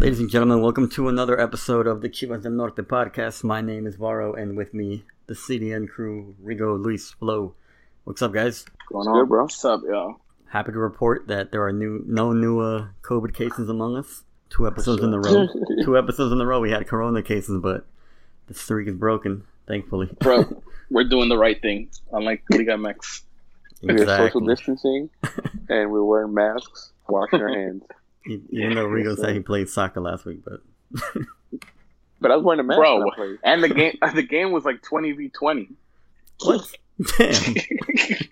Ladies and gentlemen, welcome to another episode of the Chivas del Norte podcast. My name is Varo, and with me, the CDN crew, Rigo, Luis, Flo. What's up, guys? What's going on, bro? What's up, yo? Happy to report that there are new, no new uh, COVID cases among us. Two episodes in a row. Two episodes in a row, we had Corona cases, but the streak is broken, thankfully. Bro, we're doing the right thing, unlike Liga MX. We're social distancing, and we're wearing masks, washing our hands. Even though Rigo said he played soccer last week, but But I was wearing a mask. Bro, when I and the game the game was like twenty v twenty. what? Damn.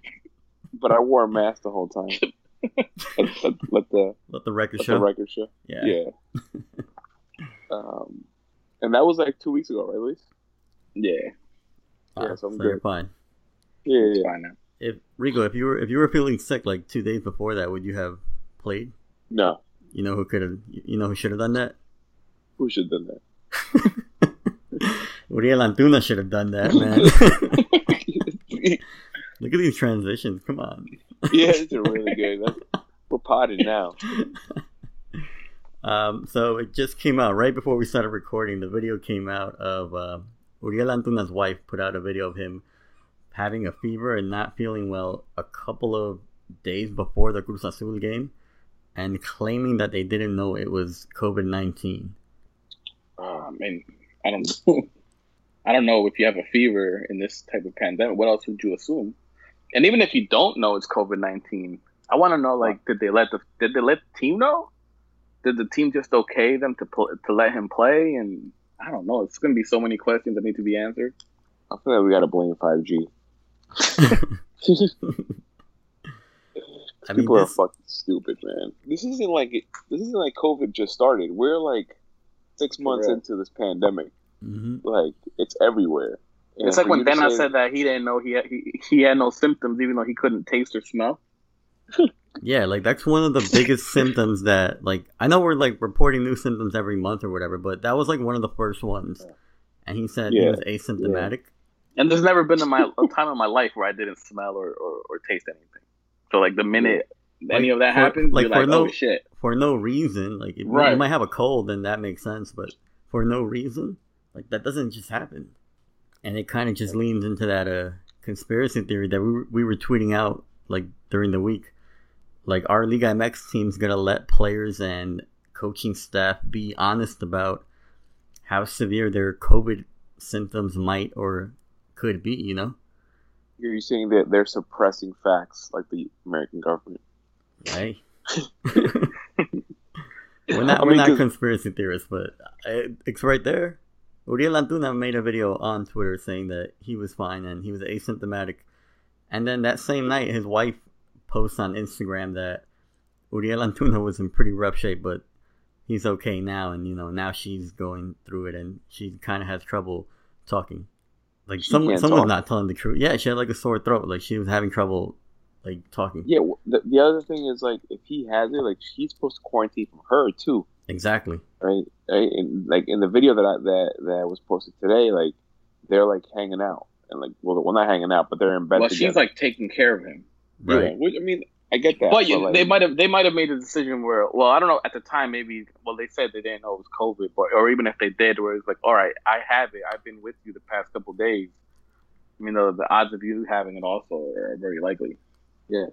But I wore a mask the whole time. let, let, let the Let the record let show. the record show. yeah. Yeah. um, and that was like two weeks ago, right, Luis? Yeah, Wow, Yeah, so I'm you're good. fine. Yeah, it's yeah. fine now. If Rigo, if you were if you were feeling sick like two days before that, would you have played? No, You know who could have? You know who should have done that? who should have done that? Uriel Antuna should have done that, man. Look at these transitions. Come on. yeah, it's really good. That's, we're potted now. Um, so it just came out right before we started recording. The video came out of uh, Uriel Antuna's wife put out a video of him having a fever and not feeling well a couple of days before the Cruz Azul game, and claiming that they didn't know it was COVID nineteen. Oh, I mean, I don't, I don't know if you have a fever in this type of pandemic. What else would you assume? And even if you don't know it's COVID nineteen, I want to know like, did they let the did they let the team know? Did the team just okay them to pl- to let him play? And I don't know. It's going to be so many questions that need to be answered. I feel like we got to blame 5G. I mean, People are fucking stupid, man. This isn't like it, this isn't like COVID just started. We're like six months real. into this pandemic. Mhm. Like it's everywhere. And It's like when you Tena say- said that he didn't know he had, he, he had no symptoms, even though he couldn't taste or smell. Yeah, like that's one of the biggest symptoms that like I know we're like reporting new symptoms every month or whatever, but that was like one of the first ones. And he said he was asymptomatic. And there's never been in my a time in my life where I didn't smell or, or, or taste anything. So like the minute any of that for- happens, like, for like, no- oh shit. For no reason. Like if you might have a cold and that makes sense, but for no reason, like that doesn't just happen. And it kind of just leans into that uh conspiracy theory that we were, we were tweeting out like during the week. Like our Liga MX team's gonna let players and coaching staff be honest about how severe their COVID symptoms might or could be, you know? You're saying that they're suppressing facts like the American government. Right? we're not, I we're mean, not conspiracy theorists, but it's right there. Uriel Antuna made a video on Twitter saying that he was fine and he was asymptomatic. And then that same night, his wife posts on Instagram that Uriel Antuna was in pretty rough shape, but he's okay now. And, you know, now she's going through it and she kind of has trouble talking. Like, She someone, can't someone's talk. not telling the truth. Yeah, she had like a sore throat. Like, she was having trouble, like, talking. Yeah. The, the other thing is like if he has it, like he's supposed to quarantine from her too, Exactly. right? Right? And like in the video that I, that that was posted today, like they're like hanging out and like well, well not hanging out, but they're in bed Well, together. she's like taking care of him. Right. Yeah, which, I mean, I get that. But you, like, they might have they might have made a decision where well I don't know at the time maybe well they said they didn't know it was COVID but or even if they did where it's like all right I have it I've been with you the past couple days I mean the, the odds of you having it also are very likely Yeah,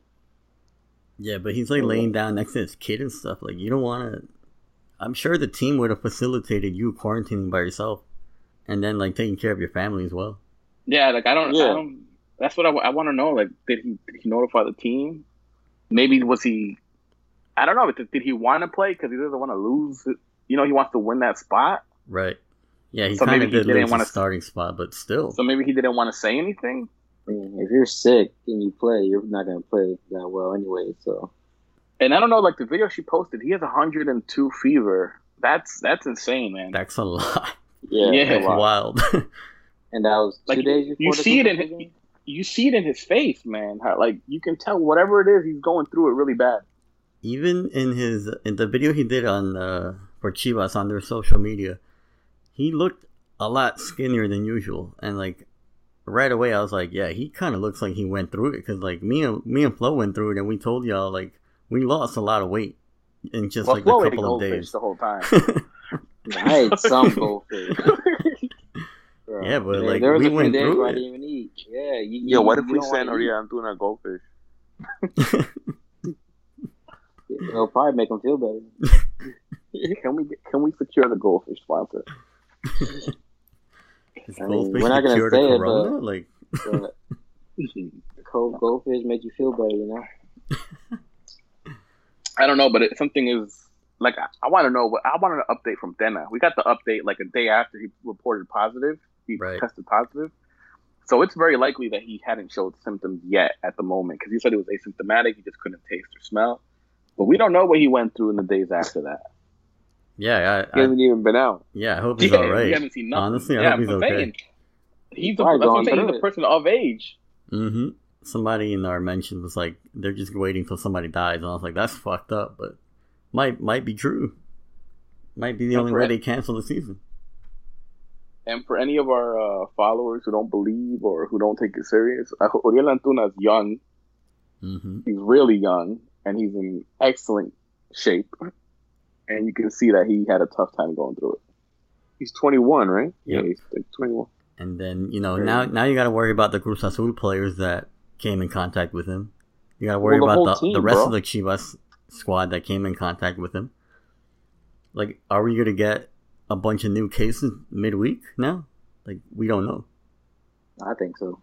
Yeah, but he's like laying uh, down next to his kid and stuff. Like you don't want to. I'm sure the team would have facilitated you quarantining by yourself, and then like taking care of your family as well. yeah like I don't, Yeah. I don't that's what I, want to know like did he did he notify the team maybe was he I don't know did, did he want to play because he doesn't want to lose you know he wants to win that spot Right. Yeah, he So kind maybe of he did didn't wanna- his starting spot, but still. so maybe he didn't want to say anything I mean, if you're sick and you play, you're not going to play that well anyway. So And I don't know, like the video she posted, he has 102 fever. That's that's insane, man. That's a lot. yeah, Yeah. That's wild. and that was two Like, days before you the see it in Clippers game? You see it in his face, man. How, like you can tell whatever it is, he's going through it really bad. Even in his in the video he did on uh, for Chivas on their social media, he looked a lot skinnier than usual, and like right away I was like, yeah, he kind of looks like he went through it because like me and me and Flo went through it, and we told y'all like we lost a lot of weight, in just Well, like Flo a ate couple of days. the whole time. I ate some goldfish. Bro. Yeah, but, There- like, there was we a went days through where I it. didn't even eat. Yeah, you, Yo, you, what if you we don't send wanna eat. Uriel Antuna goldfish? It'll probably make them feel better. can we can we secure the goldfish sponsor? Is I mean, goldfish we're not gonna cure to say it, corona? Like, But cold goldfish make you feel better, you know. I don't know, but it, something is like I, I want to know what I wanted an update from Tena. We got the update like a day after he reported positive. He Right. tested positive, so it's very likely that he hadn't showed symptoms yet at the moment because he said it was asymptomatic. He just couldn't taste or smell. But we don't know what he went through in the days after that. yeah, He I, I, hasn't even been out. yeah, I hope he's yeah, all We haven't seen nothing. Honestly, I yeah, hope he's I'm okay. saying. He's the, that's what I'm saying. He's a person of age. hmm Somebody in our mentions was like, they're just waiting till somebody dies, and I was like, that's fucked up, but might might be true. Might be the That's only way they cancel the season. And for any of our uh, followers who don't believe or who don't take it serious, Uriel Antuna is young. hmm He's really young, and he's in excellent shape. And you can see that he had a tough time going through it. He's 21, right? Yep. Yeah, he's like 21. And then you know now now you got to worry about the Cruz Azul players that came in contact with him. You got to worry Well, the about the, the rest bro. of the Chivas squad that came in contact with him. Like, are we gonna get a bunch of new cases midweek now? Like, we don't know. I think so.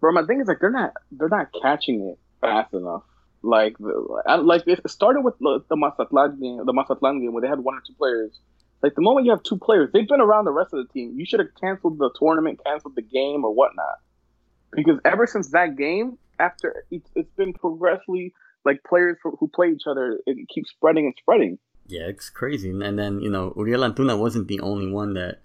Bro, my thing is like they're not they're not catching it fast enough. Like the, like it started with the, the Mazatlan game, the Mazatlan game where they had one or two players. Like the moment you have two players, they've been around the rest of the team. You should have canceled the tournament, canceled the game, or whatnot. Because ever since that game, after it's, it's been progressively like players who play each other, it keeps spreading and spreading. Yeah, it's crazy. And then you know, Uriel Antuna wasn't the only one that.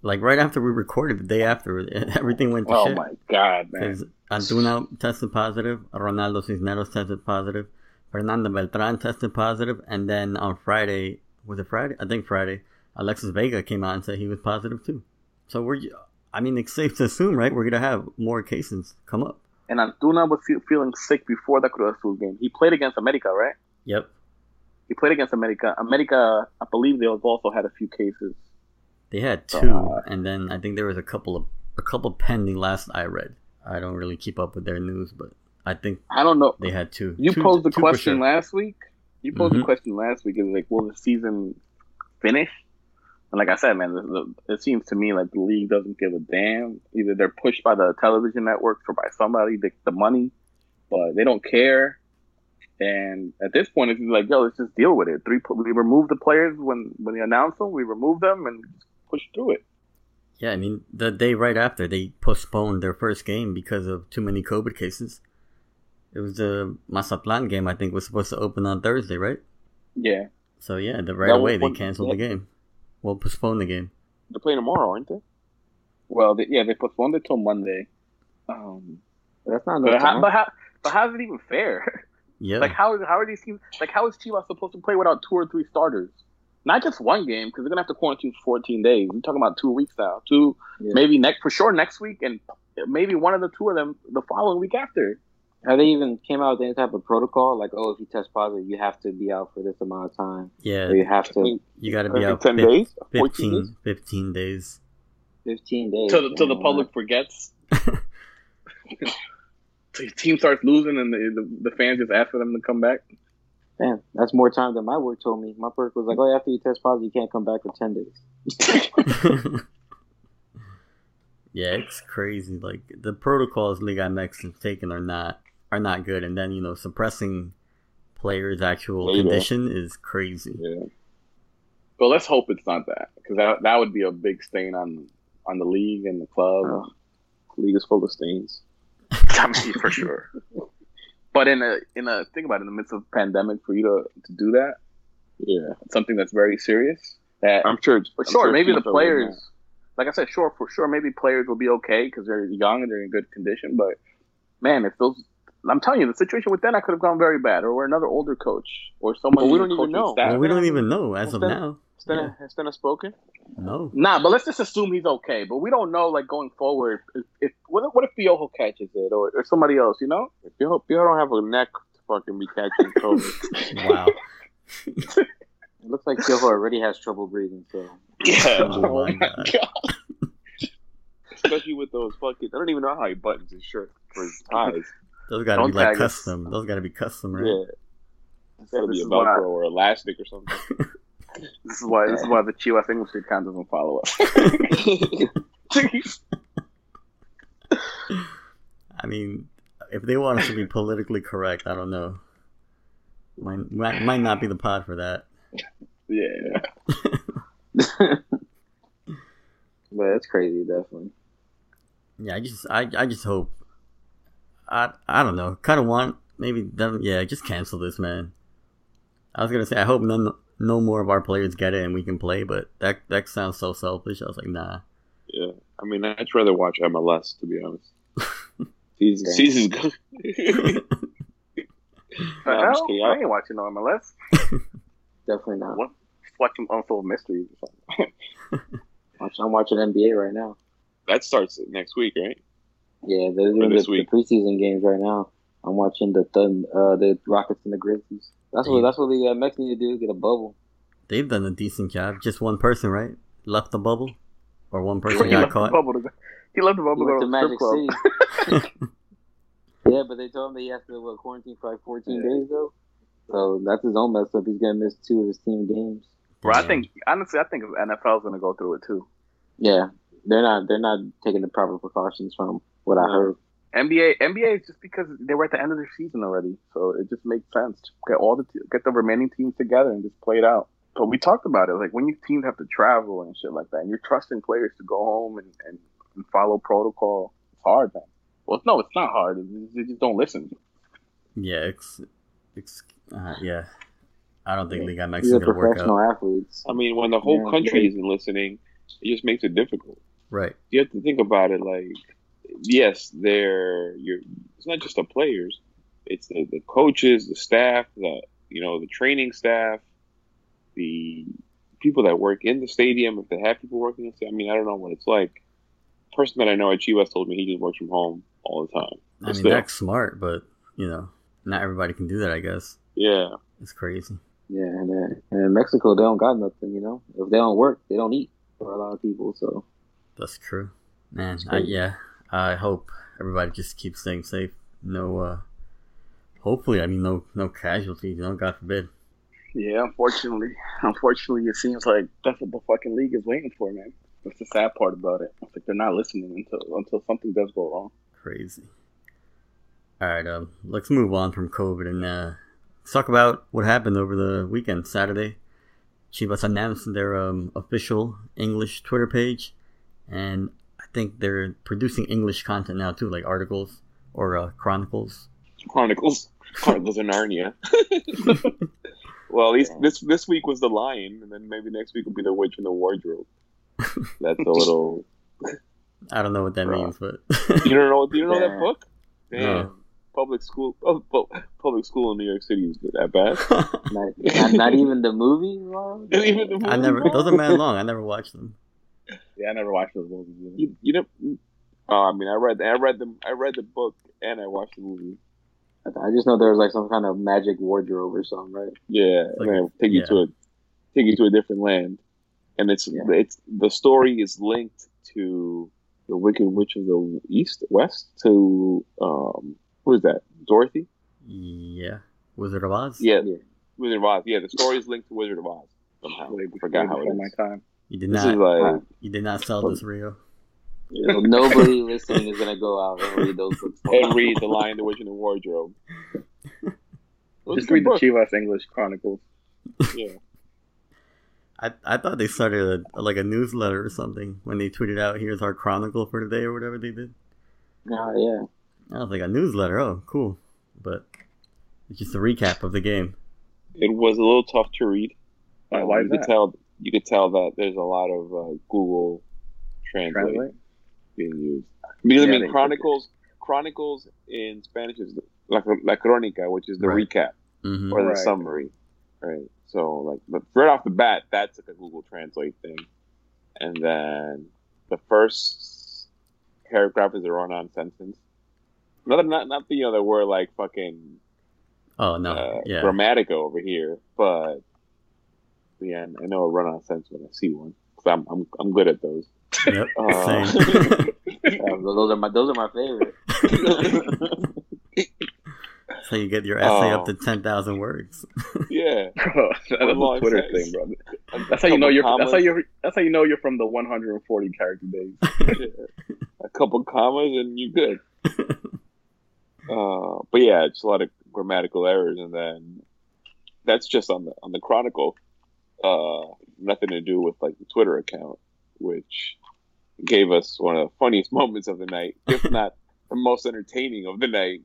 Like right after we recorded, the day after, everything went to Oh shit. my god, man! Antuna tested positive, Ronaldo Cisneros tested positive, Fernando Beltran tested positive, and then on Friday, was it Friday? I think Friday, Alexis Vega came out and said he was positive too. So we're, I mean, it's safe to assume, right? We're gonna have more cases come up. And Antuna was feeling sick before the Cruz Azul game. He played against America, right? Yep, He played against America. America, I believe they also had a few cases. they had two, Uh, and then I think there was a couple of a couple pending. Last I read, I don't really keep up with their news, but I think I don't know. they had two. You Two- posed the question sure. last week. You posed Mhm. the question last week. Is like, will the season finish? And like I said, man, the, the, it seems to me like the league doesn't give a damn. Either they're pushed by the television networks or by somebody, the, the money, but they don't care. And at this point, it's like, yo, let's just deal with it. Three, we remove the players when when they announce them. We remove them and push through it. Yeah, I mean, the day right after they postponed their first game because of too many COVID cases. It was the Mazatlan game, I think, was supposed to open on Thursday, right? Yeah, So yeah, the right That away they canceled yeah. the game. Well, postponed the game. They're playing tomorrow, aren't they? well, they, yeah, they postponed it till Monday. Um, But that's not but enough how, but how, but how is it even fair? Yeah, Like how how are these teams like how is Chivas supposed to play without two or three starters? Not just one game because they're gonna have to quarantine for 14 days. We're talking about two weeks now. Two Yeah. maybe next for sure next week and maybe one of the two of them the following week after. Have they even came out with any type of protocol? Like, oh, if you test positive, you have to be out for this amount of time. yeah. Or you have to You got to be think out 10 fif- days? 14 days? 15, 15 days. 15 days. Till the, till the public forgets. Till team starts losing and the, the the fans just ask for them to come back. Damn, that's more time than my work told me. My work was like, oh, after you test positive, you can't come back for 10 days. yeah, it's crazy. Like the protocols Liga MX has taken are not are not good, and then you know suppressing players' actual Later. condition is crazy. Yeah. But let's hope it's not that because that that would be a big stain on on the league and the club. Oh. League is full of stains. I mean, for sure. But in a in a think about it, in the midst of pandemic, for you to to do that, Yeah. something that's very serious. That I'm sure. for I'm sure, maybe the teams are winning players, like I said, sure for sure, maybe players will be okay because they're young and they're in good condition. But man, if those, I'm telling you, the situation with them, I could have gone very bad, or another older coach, or someone. Well, we don't even know. staff. Well, we don't even know as of Instead- now. Stena, Has Stena spoken? No. Nah, but let's just assume he's okay. But we don't know, like going forward, if, if what, if- what if Piojo catches it or, or somebody else, you know? Pio, Pio don't have a neck to fucking be catching COVID. Wow. It looks like Piojo already has trouble breathing. So Yeah, Oh my oh God. especially with those fucking. I don't even know how he buttons his shirt for his ties. Those gotta Don't be like tag us. custom. Those gotta be custom, right? Yeah, it's gotta be a is why- Velcro or elastic or something. This is why this is why the Chivas English account doesn't follow us. I mean, if they want us to be politically correct, I don't know. Might, might, might not be the pod for that. yeah. but it's crazy, definitely. Yeah, I just, I, I just hope. I, I don't know. Kind of want maybe them. Yeah, just cancel this, man. I was gonna say I hope none, no more of our players get it and we can play, but that that sounds so selfish. I was like, nah. yeah, I mean, I'd rather watch MLS to be honest. Season, Damn. season's good. The I'm just hell? kidding. I ain't watching no MLS. Definitely not. What? Just watching Unsolved Mysteries. Watch- I'm watching NBA right now. that starts next week, right? Yeah, they're doing the, this the week. preseason games right now. I'm watching the Thun- uh, the Rockets and the Grizzlies. That's what that's what the uh, Mex need to do. Get a bubble. They've done a decent job. Just one person, right? Left the bubble, or one person he got left the caught. bubble to go. He left the He bubble to went go to to the Magic. City. yeah, but they told him that he has to what, quarantine for like 14 days though. So that's his own mess up. He's gonna miss two of his team games. Bro, I think honestly, I think NFL's gonna go through it too. Yeah, they're not they're not taking the proper precautions from what I heard. NBA, NBA is just because they were at the end of their season already, so it just makes sense to get all the get the remaining teams together and just play it out. But we talked about it, like when your teams have to travel and shit like that, and you're trusting players to go home and, and, and follow protocol. It's hard, man. Well, no, it's not hard. They just don't listen. Yeah, it's, it's uh, yeah. I don't think Liga MX These is are gonna work professional out. athletes. I mean, when the whole Yeah. country isn't listening, it just makes it difficult. Right. You have to think about it like, yes, they're you're. It's not just the players; it's the, the coaches, the staff, the you know the training staff, the people that work in the stadium. If they have people working in the stadium, I mean, I don't know what it's like. The person that I know at Chivas told me he just works from home all the time. I mean, still, that's smart, but you know, not everybody can do that. I guess yeah, it's crazy. Yeah, and, uh, and in Mexico they don't got nothing. You know, if they don't work, they don't eat for a lot of people. So That's true, man. It's I, yeah, I hope everybody just keeps staying safe. No, uh hopefully, I mean, no, no casualties. You know, God forbid. Yeah, unfortunately, unfortunately, it seems like that's what the fucking league is waiting for, man. That's the sad part about it. It's like they're not listening until until something does go wrong. Crazy. All right, um, let's move on from COVID and uh, let's talk about what happened over the weekend, Saturday. Chivas announced their um, official English Twitter page, and think they're producing English content now too, like articles or uh, chronicles. Chronicles, Chronicles of Narnia. well, at least this this week was the Lion, and then maybe next week will be the Witch in the Wardrobe. That's a little. I don't know what that Bruh. means, but You don't know? Do you know that book? Damn. No. Public school, oh, pu- public school in New York City is that bad. not, not, not even the movie. Ron? Not even the I never. movie? Those are mad long. I never watched them. Yeah, I never watched those movies. You, you know, oh, I mean, I read, I read the, I read the book, and I watched the movie. I just know there was like some kind of magic wardrobe or something, right? Yeah, Like, and they take you yeah. to a, take you to a different land, and it's Yeah. it's the story is linked to the Wicked Witch of the East, West, to um, who is that? Dorothy? Yeah, Wizard of Oz. Yeah, Yeah. Wizard of Oz. Yeah, the story is linked to Wizard of Oz somehow. I forgot how before it my time. You did This not. like uh, you did not sell this Rio. So nobody listening is gonna go out and read those books. and read The Lion, the Witch, and the Wardrobe. It Just read good the book. Chivas English Chronicles. Yeah. I, I thought they started a, like a newsletter or something when they tweeted out here's our chronicle for today or whatever they did. Oh yeah. I was like a newsletter. Oh, cool. But it's just a recap of the game. It was a little tough to read. Why- why you is could tell you could tell that there's a lot of uh, Google Translate, Translate. being used because Yeah, I mean Chronicles Chronicles in Spanish is la, la crónica, which is the Right. recap hmm or the Right. summary, right? So like but right off the bat, that's like a Google Translate thing, and then the first paragraph is a run-on sentence. Not not not the you know that were like fucking Oh no, uh, yeah, Grammatica over here, but yeah, I know a run on sense when I see one. i I'm, I'm I'm good at those. yep, Uh. Yeah, those are my those are my favorite. So you get your essay up to ten thousand words. yeah, Bro, that's a Twitter sentence. thing, bro. A That's how you know you're. That's how you're. That's how you know you're from the 140 character days. Yeah. a couple commas and you're good. Uh, but yeah, it's a lot of grammatical errors, and then that's just on the on the Chronicle. Uh, nothing to do with like the Twitter account, which gave us one of the funniest moments of the night, if not the most entertaining of the night,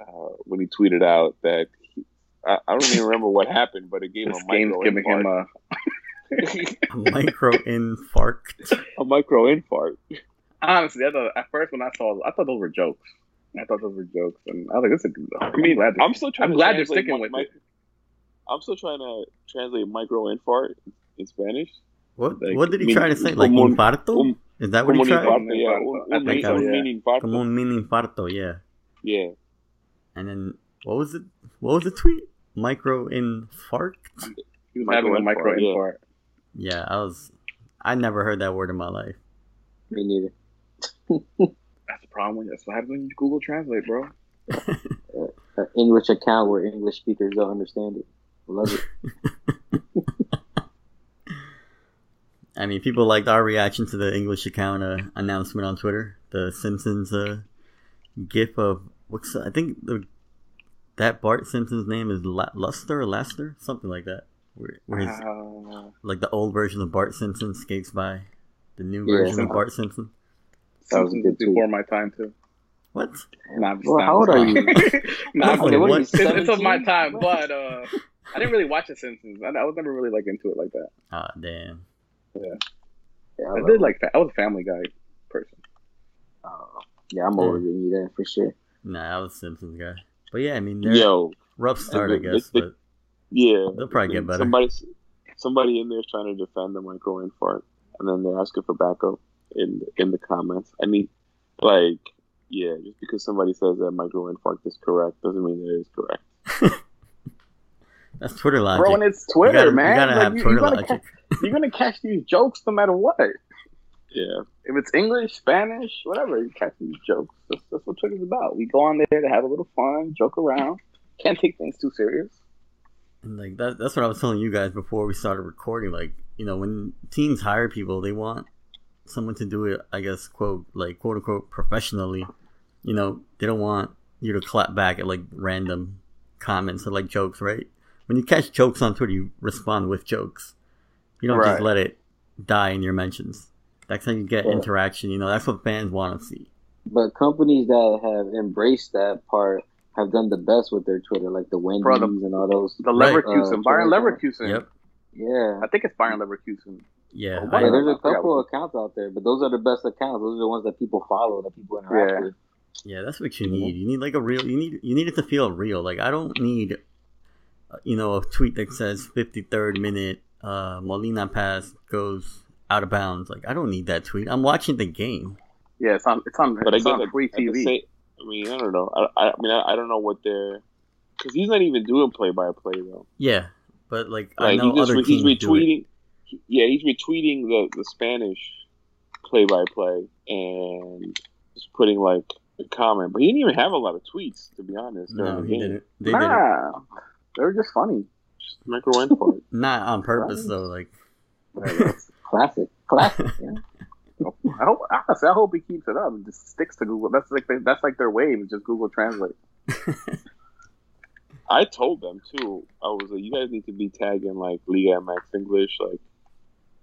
uh, when he tweeted out that he, I, I don't even remember what happened, but it gave him a game's micro giving him infarct. a. A micro infarct. a micro infarct. Honestly, I thought at first when I saw, I thought those were jokes. I thought those were jokes, and I was like, "This is." A, I mean, I'm glad. I'm still trying. I'm to glad you're sticking mi- with mi- it. I'm still trying to translate micro infart in Spanish. What Like, what did he min- try to say? Like como un- infarto? un- Is that what he tried? infarto, yeah, un, I un, think mi- so, un yeah. mini infarto. Como un mini infarto, yeah. Yeah, And then what was it? What was the tweet? Micro infarct. He was Micro having a micro infarct, yeah. Yeah, I was. I never heard that word in my life. Me neither. That's the problem. When, that's what happens when you Google Translate, bro. An uh, uh, English account where English speakers don't understand it. Love it. I mean, people liked our reaction to the English account uh, announcement on Twitter. The Simpsons uh, gif of what's I think the that Bart Simpson's name is La- Luster or Laster, something like that. Where, where his, Uh, like the old version of Bart Simpson skates by the new Yeah. version of Bart Simpson. That was a Simpsons good is tweet. before my time too. What? Nah, Well, how old are you? nah, I'm what? It's, it's of my time, but uh, I didn't really watch The Simpsons. I, I was never really like into it like that. Ah, damn. Yeah, I love did like. fa- I was a Family Guy person. Uh, yeah, I'm older than you then for sure. Nah, I was a Simpsons guy. But yeah, I mean, they're yo, rough start, I guess. the- But yeah. They'll probably get better. Somebody, somebody in there is trying to defend the micro infarct, and then they're asking for backup in in the comments. I mean, like, yeah, just because somebody says that micro infarct is correct doesn't mean it is correct. that's Twitter logic. Bro, and it's you Twitter, gotta, man. You gotta Like, have you- Twitter you're, gonna logic. ca- you're gonna catch these jokes no matter what. Yeah, If it's English, Spanish, whatever, you catch these jokes. That's, that's what Twitter's about. We go on there to have a little fun, joke around. Can't take things too serious. And like that, that's what I was telling you guys before we started recording. Like, you know, when teams hire people, they want someone to do it. I guess quote like quote unquote professionally. You know, they don't want you to clap back at like random comments or like jokes, right? When you catch jokes on Twitter, you respond with jokes. You don't Right. just let it die in your mentions. That's how you get Yeah. interaction. You know, that's what fans want to see. But companies that have embraced that part have done the best with their Twitter, like the Wendy's Bro, the- and all those. The Right. Leverkusen, Uh, Byron Leverkusen. Yep. Yeah. I think it's Byron Leverkusen. Yeah. Oh, I- Yeah, there's I a forgot couple what- accounts out there, but those are the best accounts. Those are the ones that people follow, that people interact Yeah. with. Yeah, that's what you need. You need like a real. You need you need it to feel real. Like I don't need, you know, a tweet that says 53rd minute, uh, Molina pass goes out of bounds. Like I don't need that tweet. I'm watching the game. Yeah, it's on. It's on. but it's guess on free TV. same- I mean, I don't know. I, I, I mean, I, I don't know what they're because he's not even doing play by play though. Yeah, but like I know he just other he's teams do it. retweeting. Yeah, he's retweeting the the Spanish play by play and just putting like a comment. But he didn't even have a lot of tweets to be honest. No, he game. didn't. They didn't. Nah, they're just funny. Just micro infarct. Not on purpose though. Like Classic. Classic. yeah. I hope honestly, I hope he keeps it up and just sticks to Google. That's like they, that's like their wave is just Google Translate. I told them too. I was like, you guys need to be tagging like Liga MX English, like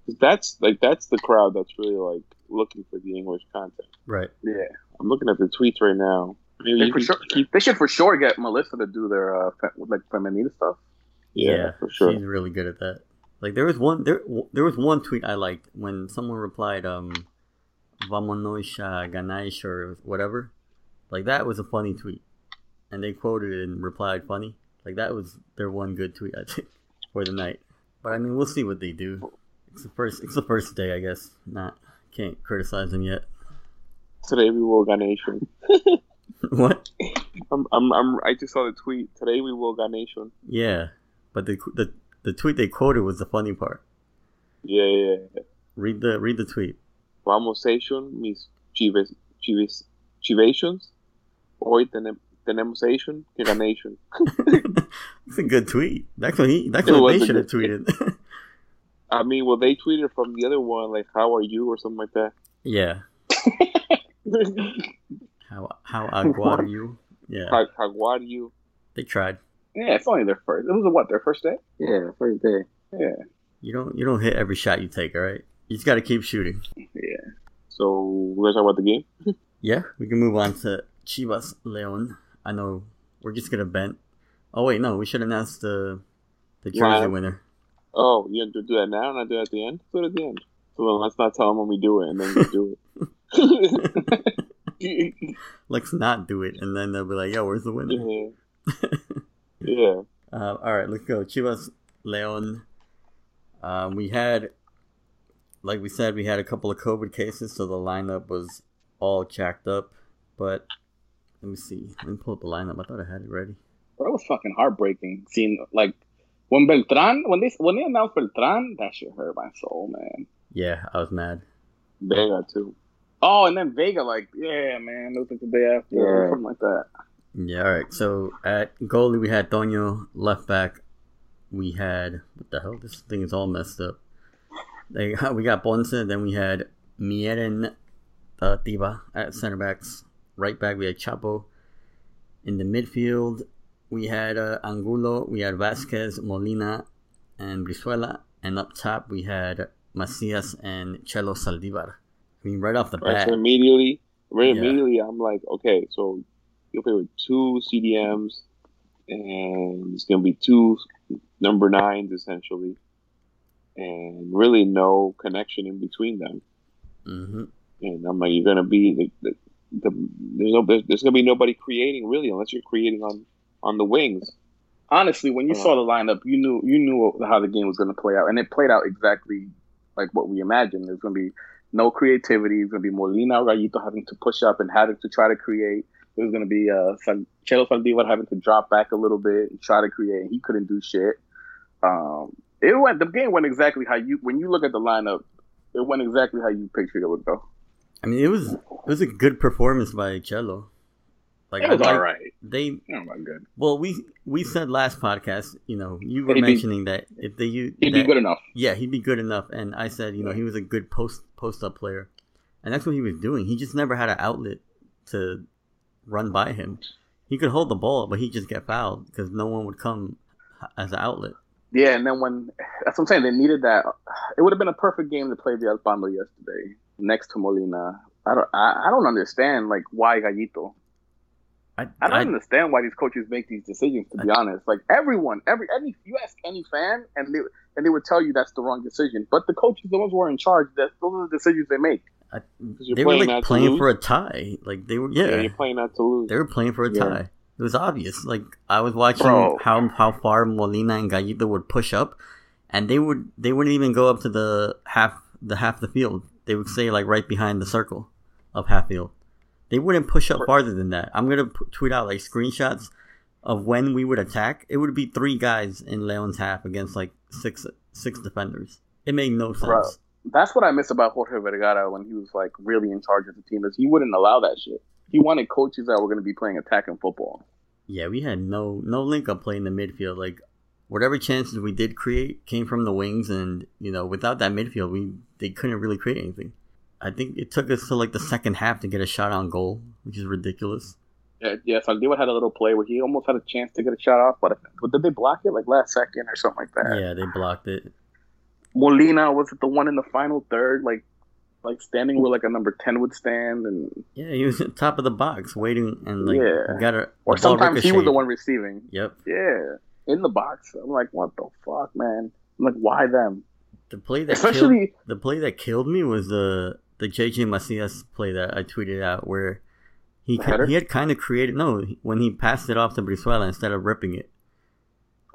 'cause that's like that's the crowd that's really like looking for the English content. right. Yeah, I'm looking at the tweets right now. Maybe they, for sure, keep, they should for sure get Melissa to do their uh, fe- like feminine stuff. yeah, for sure. She's really good at that. Like there was one there there was one tweet I liked when someone replied um Vamonos a ganaish or whatever. Like that was a funny tweet. And they quoted it and replied funny. Like that was their one good tweet I think for the night. But I mean we'll see what they do. It's the first it's the first day I guess. Not can't criticize them yet. Today we will Nation. what? I'm, I'm, I'm, I just saw the tweet. Today we will Ganation. Yeah, but the the the tweet they quoted was the funny part. Yeah, yeah, yeah. Read the read the tweet. Vamosation mis chives, chives, chivations. Hoy tenem, tenemosation que ganation. It's a good tweet. That's what he. That's It what they should have tweeted. I mean, well, they tweeted from the other one, like, how are you, or something like that. yeah. How how agua are you? Yeah, How, how are you? they tried. Yeah, it's only their first. It was what their first day. Yeah, first day. Yeah, You don't you don't hit every shot you take. All right. You just got to keep shooting. yeah. So, we're going to talk about the game? Yeah, we can move on to Chivas Leon. I know we're just gonna bend. Oh wait, no, we should announce the the jersey Lineup. winner. Oh, you have to do that now, and I do it at the end? Do it at the end. So then let's not tell them when we do it, and then we do it. Let's not do it, and then they'll be like, "Yo, where's the winner?" yeah. yeah. Uh, all right, let's go. Chivas Leon. Um, we had, like we said, we had a couple of COVID cases, so the lineup was all jacked up. But let me see. Let me pull up the lineup. I thought I had it ready. Bro, it was fucking heartbreaking seeing like when Beltran when they when they announced Beltran, that shit hurt my soul, man. Yeah, I was mad. Vega, too. Oh, and then Vega, like, yeah, man, it was like the day after, or something like that. Yeah, all right. So at goalie, we had Tonyo. Left back, we had what the hell? This thing is all messed up. They we got Ponce. Then we had Mieren uh, Tiba at center backs. Right back, we had Chapo. In the midfield, we had uh, Angulo. We had Vasquez, Molina, and Brizuela. And up top, we had Macias and Chelo Saldivar. I mean, right off the Right, bat, so immediately, right Yeah. immediately, I'm like, okay, so you'll play with two CDMs, and it's gonna be two number nines essentially, and really no connection in between them. hmm And I'm like, you're gonna be the, the, the there's no there's gonna be nobody creating really unless you're creating on on the wings. Honestly, when you Uh. saw the lineup, you knew you knew how the game was going to play out, and it played out exactly like what we imagined. There's going to be no creativity. It's going to be Molina or Rayito having to push up and having to try to create. There's going to be uh, Sal- Chelo Saldivar having to drop back a little bit and try to create. He couldn't do shit. Um, it went. The game went exactly how you. When you look at the lineup, it went exactly how you pictured it would go. I mean, it was it was a good performance by Cello. Like It was like- right. They Oh my good. well, we we said last podcast, you know, you were He'd be- mentioning that if they use He'd be good enough. yeah, he'd be good enough, and I said, you know, he was a good post post up player, and that's what he was doing. He just never had an outlet to run by him. He could hold the ball, but he just get fouled because no one would come as an outlet. Yeah, and then when that's what I'm saying, they needed that. It would have been a perfect game to play the Alpamo yesterday next to Molina. I don't, I, I don't understand like why Gallito. I, I don't I- understand why these coaches make these decisions. To be honest, like everyone, every any you ask any fan, and they and they would tell you that's the wrong decision. But the coaches, the ones who are in charge, that those are the decisions they make. I- you're they were like playing for a tie. Like they were, Yeah, yeah, you're playing not to lose. they were playing for a Yeah. tie. It was obvious. Like I was watching Bro. how how far Molina and Gallito would push up, and they would they wouldn't even go up to the half the half the field. They would stay like right behind the circle of half field. They wouldn't push up farther than that. I'm gonna p- tweet out like screenshots of when we would attack. It would be three guys in Leon's half against like six six defenders. It made no sense. Bro. That's what I miss about Jorge Vergara when he was like really in charge of the team. Is he wouldn't allow that shit. He wanted coaches that were going to be playing attacking football. Yeah, we had no no link up play in the midfield. Like whatever chances we did create came from the wings, and you know without that midfield, we they couldn't really create anything. I think it took us to like the second half to get a shot on goal, which is ridiculous. Yeah, yeah. Saldivar had a little play where he almost had a chance to get a shot off, but, but did they block it like last second or something like that? Yeah, they blocked it. Molina was it the one in the final third, like like standing where like a number ten would stand, and Yeah, he was at top of the box waiting, and like Yeah. got a or sometimes he was the one receiving. Yep, Yeah, in the box. I'm like, what the fuck, man? I'm like, why them? the play that killed Especially the play that killed me was the the JJ Macias play that I tweeted out where he The ca- he had kind of created no when he passed it off to Brizuela instead of ripping it.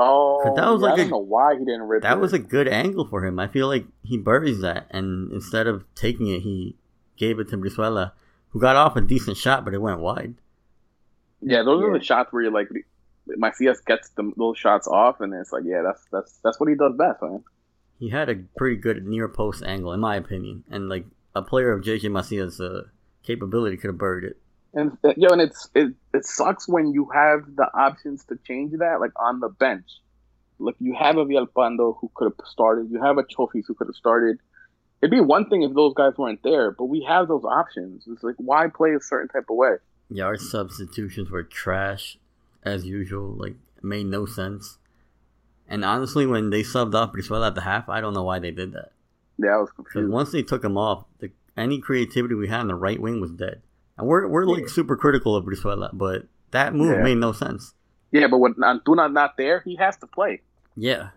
Oh, that was yeah, like I a- don't know why he didn't rip. That it. was a good angle for him. I feel like he buries that, and instead of taking it, he gave it to Brizuela, who got off a decent shot, but it went wide. Yeah, those are the shots where you're like, Macias gets them those shots off, and it's like, yeah, that's that's that's what he does best, man. He had a pretty good near post angle, in my opinion, and like a player of JJ Macia's uh, capability could have buried it. And uh, yo, and it's it it sucks when you have the options to change that, like on the bench. Like you have a Villalpando who could have started, you have a Chofis who could have started. It'd be one thing if those guys weren't there, but we have those options. It's like why play a certain type of way? Yeah, our substitutions were trash, as usual. Like, made no sense. And honestly, when they subbed off Brizuela at the half, I don't know why they did that. Yeah, I was Because confused. once they took him off, the, any creativity we had on the right wing was dead. And we're, we're like super critical of Brizuela, but that move Yeah. made no sense. Yeah, but when Antuna not there, he has to play. Yeah.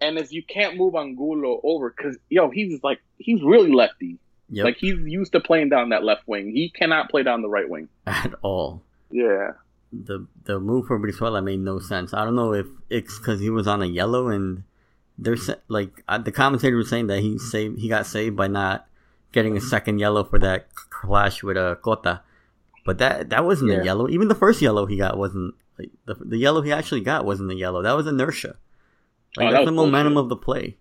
And if you can't move Angulo over, because yo, he's like he's really lefty. Yep. Like he's used to playing down that left wing. He cannot play down the right wing. at all. Yeah. the the move for Brizuela made no sense. I don't know if it's because he was on a yellow and there's like uh, the commentator was saying that he saved he got saved by not getting a second yellow for that clash with uh, Cota, but that that wasn't Yeah. a yellow. Even the first yellow he got wasn't like the the yellow he actually got wasn't a yellow. That was inertia. Like Oh, that's was the momentum bullshit. of the play.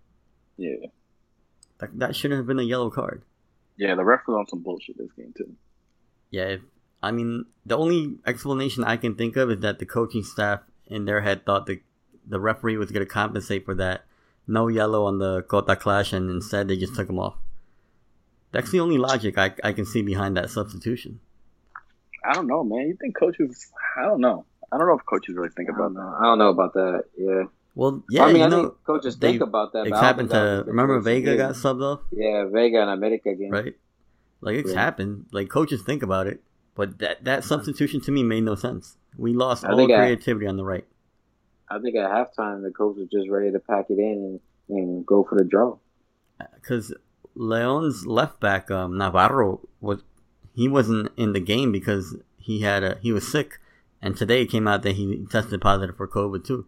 Yeah. That, that shouldn't have been a yellow card. Yeah, the ref was on some bullshit this game too. Yeah, if, I mean, the only explanation I can think of is that the coaching staff in their head thought the the referee was going to compensate for that no yellow on the Cota clash, and instead they just took him off. That's the only logic I, I can see behind that substitution. I don't know, man. You think coaches? I don't know. I don't know if coaches really think about know. that. I don't know about that. Yeah. Well, yeah, I mean, you I know, think coaches they- think about that. it's I don't happened think that was to. Remember. Vega yeah. got subbed off, Yeah, Vega and America game. right? Like it's Yeah. happened. Like coaches think about it, but that that substitution to me made no sense. We lost I all think I- creativity on the right. I think at halftime the coach was just ready to pack it in and, and go for the draw. because Leon's left back um, Navarro was he wasn't in the game because he had a he was sick, and today it came out that he tested positive for COVID too.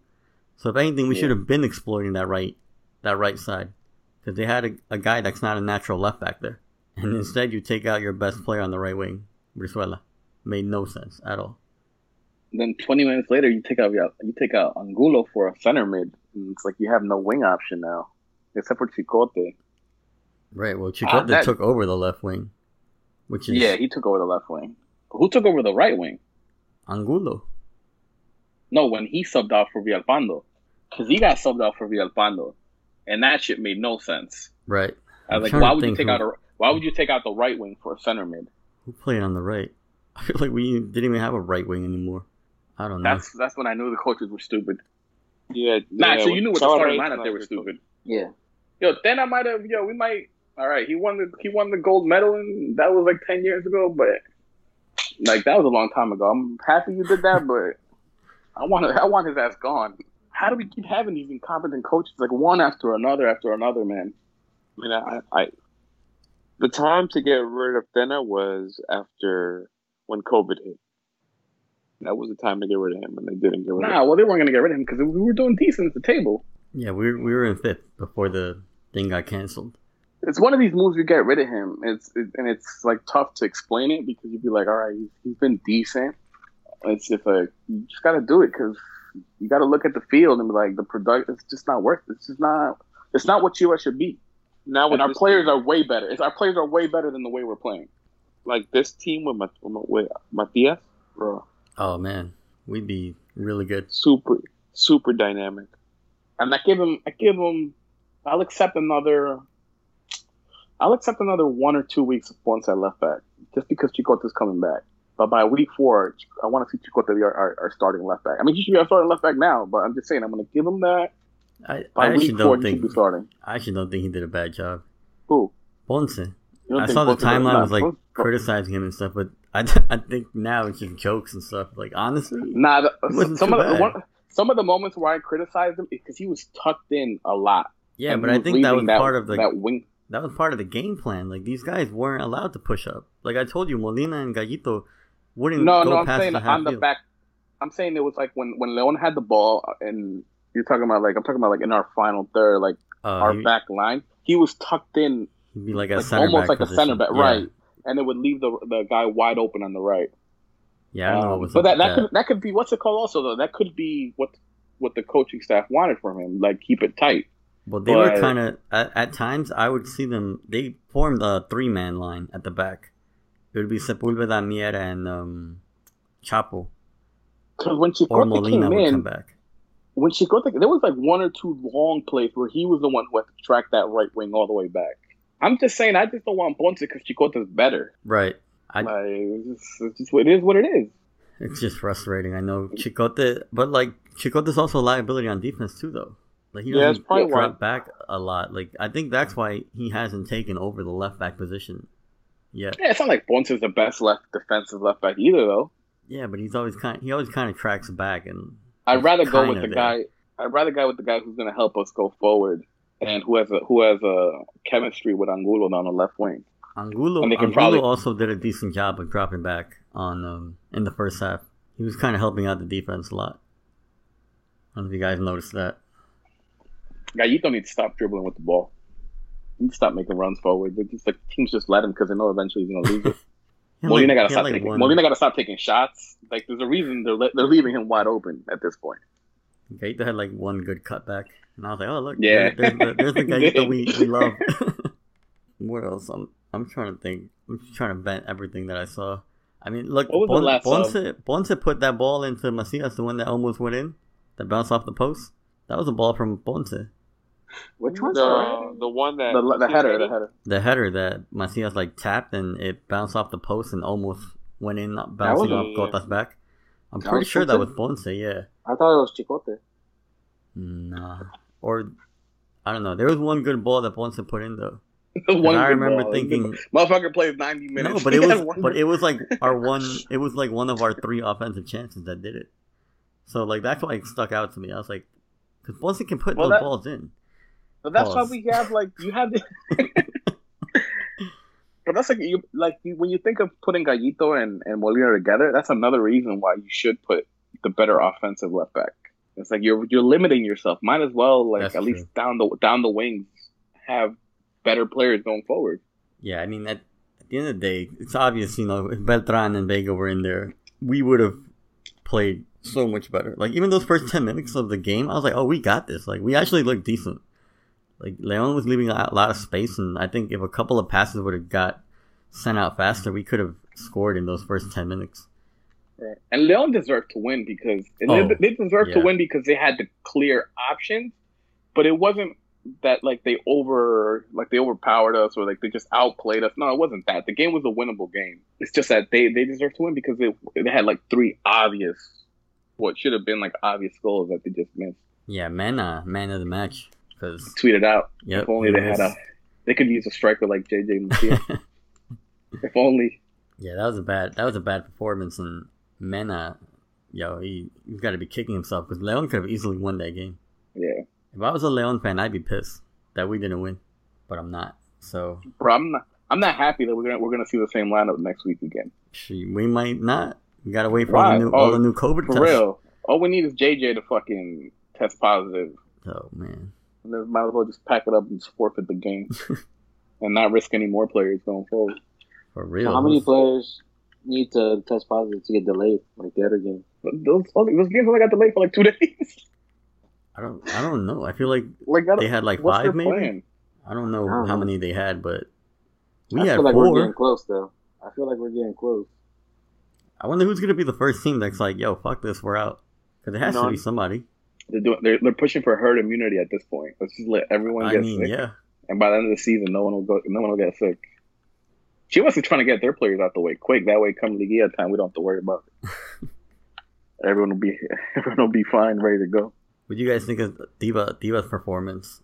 So if anything, we Yeah. should have been exploiting that right that right side because they had a, a guy that's not a natural left back there, and instead you take out your best player on the right wing, Brizuela. Made no sense at all. Then 20 minutes later, you take out you take out Angulo for a center mid. And it's like you have no wing option now, except for Chicote. Right. Well, Ah, Chicote that- took over the left wing, which is Yeah, he took over the left wing. But who took over the right wing? Angulo. No, when he subbed out for Villalpando, because he got subbed out for Villalpando, and that shit made no sense. Right. I I'm was like, why would you take who- out a why would you take out the right wing for a center mid? Who played on the right? I feel like we didn't even have a right wing anymore. I don't know. That's that's when I knew the coaches were stupid. Yeah. Nah, yeah, so you knew what the Salah starting lineup they were stupid. Yeah. Yo, then I might have yo, we might all right, he won the he won the gold medal and that was like ten years ago, but like that was a long time ago. I'm happy you did that, but I want I want his ass gone. How do we keep having these incompetent coaches like one after another after another, man? I mean, I, I the time to get rid of Tena was after when COVID hit. That was the time to get rid of him, and they didn't get rid Nah, of him. well they weren't gonna get rid of him because we were doing decent at the table. yeah, we were, we were in fifth before the thing got canceled. It's one of these moves you get rid of him. It's it, and it's like tough to explain it because you'd be like, all right, he's, he's been decent. It's just like you just got to do it because you got to look at the field and be like, the product. It's just not worth. It. It's just not. It's not what Chivas should be. Now with And our players team, are way better. It's, our players are way better than the way we're playing, like this team with, Mat- with Matias, bro. Oh man, we'd be really good. super super dynamic. And I give him. I give him. I'll accept another. I'll accept another one or two weeks once I left back, just because Chicote's coming back. But by week four, I want to see Chicote be our, our, our starting left back. I mean, he should be our starting left back now, but I'm just saying I'm going to give him that. I, By I actually week four, don't he should think be starting. I actually don't think he did a bad job. Who? Ponce. I think saw the both of them- timeline was like criticizing him and stuff, but I, I think now it's just jokes and stuff. Like honestly, Nah, the, some of the one, some of the moments where I criticized him is because he was tucked in a lot. yeah, And but I think that was leaving part of the that wing. that was part of the game plan. Like these guys weren't allowed to push up. Like I told you, Molina and Gallito wouldn't No, no, I'm saying the on the field. back. I'm saying it was like when when Leon had the ball, and you're talking about like I'm talking about like in our final third, like Uh, our he, back line. He was tucked in, like a like, center almost back like a center back, Yeah. right? And it would leave the the guy wide open on the right. Yeah, I don't know what Um, but that that that. could that could be what's it called also though. That could be what what the coaching staff wanted from him. Like keep it tight. Well, they were kind of at, at times. I would see them. They formed a three man line at the back. It would be Sepulveda, Miera, and um, Chapo, Because when Chicote Molina came would in, come back. when Chicote, there was like one or two long plays where he was the one who had to track that right wing all the way back. I'm just saying, I just don't want Ponce because Chicote is better. Right. I, Like, it's just, it's just it is. What it is. it's just frustrating. I know Chicote, but like Chicote's also a liability on defense too, though. Like he Yeah, doesn't probably drop why. back a lot. Like I think that's why he hasn't taken over the left back position yet. Yeah, it's not like Ponce is the best left defensive left back either, though. Yeah, but he's always kind. He always kind of tracks back, and I'd rather go with the there. guy. I'd rather go with the guy who's going to help us go forward and who has a who has a chemistry with Angulo down the left wing. Angulo, And they can Angulo probably- also did a decent job of dropping back on um, in the first half. He was kind of helping out the defense a lot. I don't know if you guys noticed that. Gallito needs to stop dribbling with the ball. He needs to stop making runs forward. They're just like teams just let him because they know eventually he's going to lose it. Molina like- got to stop like taking. Molina got to stop taking shots. Like there's a reason they're le- they're leaving him wide open at this point. Gaeta had like one good cutback, and I was like, "Oh look, Yeah. there- there's, the, there's the Gaeta we, we love." what else? I'm I'm trying to think. I'm just trying to vent everything that I saw. I mean, look, What was Bon- last Ponce, Ponce put that ball into Macias, the one that almost went in, that bounced off the post. That was a ball from Ponce. Which one? The, the one that The, the header, the header. The header that Macias like tapped and it bounced off the post and almost went in, bouncing off Cota's back. I'm That pretty was sure that was Ponce? Bonce, yeah. I thought it was Chicote. Nah. Or, I don't know. There was one good ball that Ponce put in, though. The 'Cause one I remember ball. thinking, motherfucker plays 90 minutes. no, but it was, one but it was like our one. It was like one of our three offensive chances that did it. So like that's why it stuck out to me. I was like, because Ponce can put Well, those that- balls in. But that's why we have like you have. The... but that's like you like you, when you think of putting Gallito and and Molina together. That's another reason why you should put the better offensive left back. It's like you're you're limiting yourself. Might as well like That's at true. least down the down the wings have better players going forward. Yeah, I mean at, at the end of the day, it's obvious. You know, if Beltran and Vega were in there, we would have played so much better. Like even those first ten minutes of the game, I was like, oh, we got this. Like we actually looked decent. Like Leon was leaving a lot of space, and I think if a couple of passes would have got sent out faster, we could have scored in those first ten minutes. Right. And Leon deserved to win because and Oh, they, they deserved to win because they had the clear options, but it wasn't that like they over like they overpowered us or like they just outplayed us. No, it wasn't that. The game was a winnable game. It's just that they they deserved to win because they they had like three obvious what should have been like obvious goals that they just missed. Yeah, man, uh, man of the match. Because Tweeted out. yep, if only he they had a they could use a striker like JJ if only. Yeah, that was a bad that was a bad performance, and Mena, yo, he he's got to be kicking himself because Leon could have easily won that game. Yeah. If I was a Leon fan, I'd be pissed that we didn't win, but I'm not. So Bro, I'm not I'm not happy that we're gonna we're gonna see the same lineup next week again. she, we might not. We gotta wait for all the new oh, all Oh, the new COVID For tests. real. All we need is JJ to fucking test positive. Oh man, And then might as well just pack it up and just forfeit the game. and not risk any more players going forward. for real. how many players need to test positive to get delayed, like the other game? But those those games only got delayed for like two days. I don't. I don't know. I feel like like that, they had like what's their five, maybe. plan? I don't know I don't how know. many they had, but we I had feel like we're getting four. close, though. I feel like we're getting close. I wonder who's gonna be the first team that's like, "Yo, fuck this, we're out." Because it has to be somebody. They're doing they're, they're pushing for herd immunity at this point. Let's just let everyone I get mean, sick. yeah. And by the end of the season no one will go no one will get sick. Chivas is trying to get their players out the way quick. That way come Liguilla time we don't have to worry about it. everyone will be everyone will be fine, ready to go. What do you guys think of Diva Diva's performance?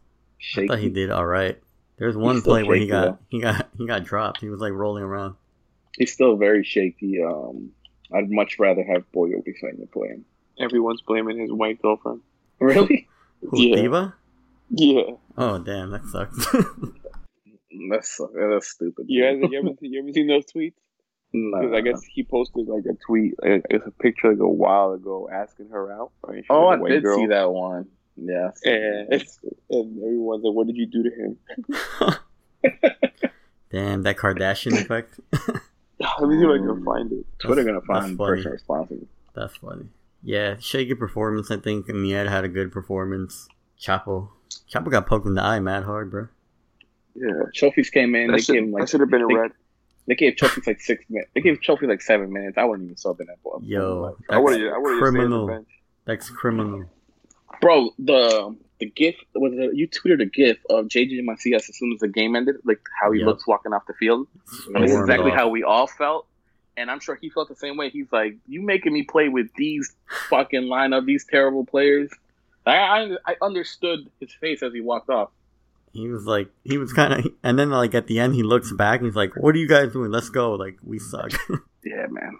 I thought he did all right. There's one still play where he got though. he got he got dropped. He was like rolling around. He's still very shaky. Um I'd much rather have Boyo be playing. The playing. Everyone's blaming his white girlfriend. Really? Who, Yeah. Diva? Yeah. Oh damn, that sucks. That's that's stupid. You guys, you ever, you ever seen those tweets? Nah. I guess he posted like a tweet, like, it's a picture like a while ago, asking her out. Right? Oh, was I a white did girl. see that one. Yeah. And, and everyone's like, "What did you do to him?" damn, that Kardashian effect. Let me see if I can find it. Twitter gonna find the funny. person responsible. That's funny. Yeah, shaky performance. I think Mier had a good performance. Chapo, Chapo got poked in the eye mad hard, bro. Yeah. Chofis came in. That they should, gave him like that should have been a they, red. they gave Chofis like six minutes. They gave Chofis like seven minutes. I wouldn't even sub in that ball. Yo, I would have. that's I would have stayed on the criminal. bench. That's criminal. Bro, the the gif was it, you tweeted a gif of JJ Macias as soon as the game ended, like how he Yep. looks walking off the field. And this is exactly off. how we all felt. And I'm sure he felt the same way. He's like, "You making me play with these fucking lineup, these terrible players." I I, I understood his face as he walked off. He was like, he was kind of, and then like at the end, he looks back and he's like, "What are you guys doing? Let's go! Like we suck." Yeah, man.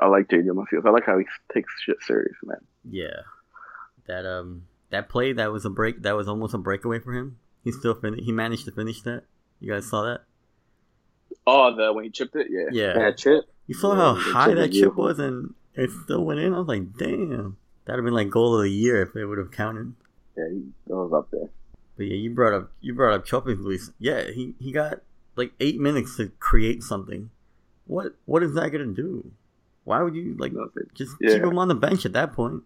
I like JJ Macias. I like how he takes shit serious, man. yeah, that um, that play that was a break. That was almost a breakaway for him. He still fin- He managed to finish that. You guys saw that? Oh, the when he chipped it, yeah. Yeah. That chip. You saw Yeah, how high that chip beautiful. was, and it still went in. I was like, "Damn, that'd have been like goal of the year if it would have counted." Yeah, he was up there. But yeah, you brought up you brought up Chopin Luis. Yeah, he, he got like eight minutes to create something. What what is that gonna do? Why would you like Nothing. just Yeah. keep him on the bench at that point?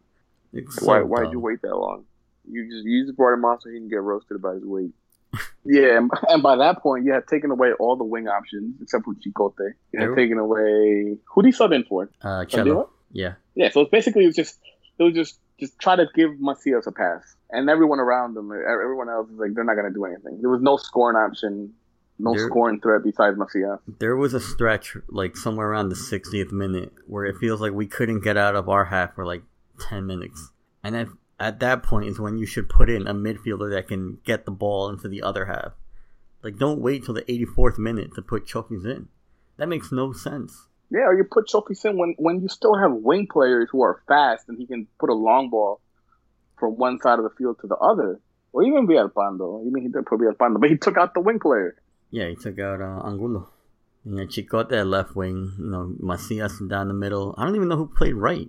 So Why? Why'd you wait that long? You just you just brought him on so he can get roasted by his weight. Yeah, and, and by that point, you had taken away all the wing options except for Chicote. You had taken away who did he sub in for? Uh, Chelo. Yeah, Yeah, so it's basically it was just it was just just try to give Macias a pass, and everyone around e- everyone else is like they're not gonna do anything. There was no scoring option, no There- scoring threat besides Macias. there was a stretch like somewhere around the 60th minute where it feels like we couldn't get out of our half for like 10 minutes, and at at that point is when you should put in a midfielder that can get the ball into the other half. Like, don't wait till the 84th minute to put Chofis in. That makes no sense. Yeah, or you put Chofis in when when you still have wing players who are fast and he can put a long ball from one side of the field to the other, or even Villalpando. Even he did put Villalpando, but he took out the wing player. Yeah, he took out uh, Angulo. You know, Chicote at left wing. You know, Macias down the middle. I don't even know who played right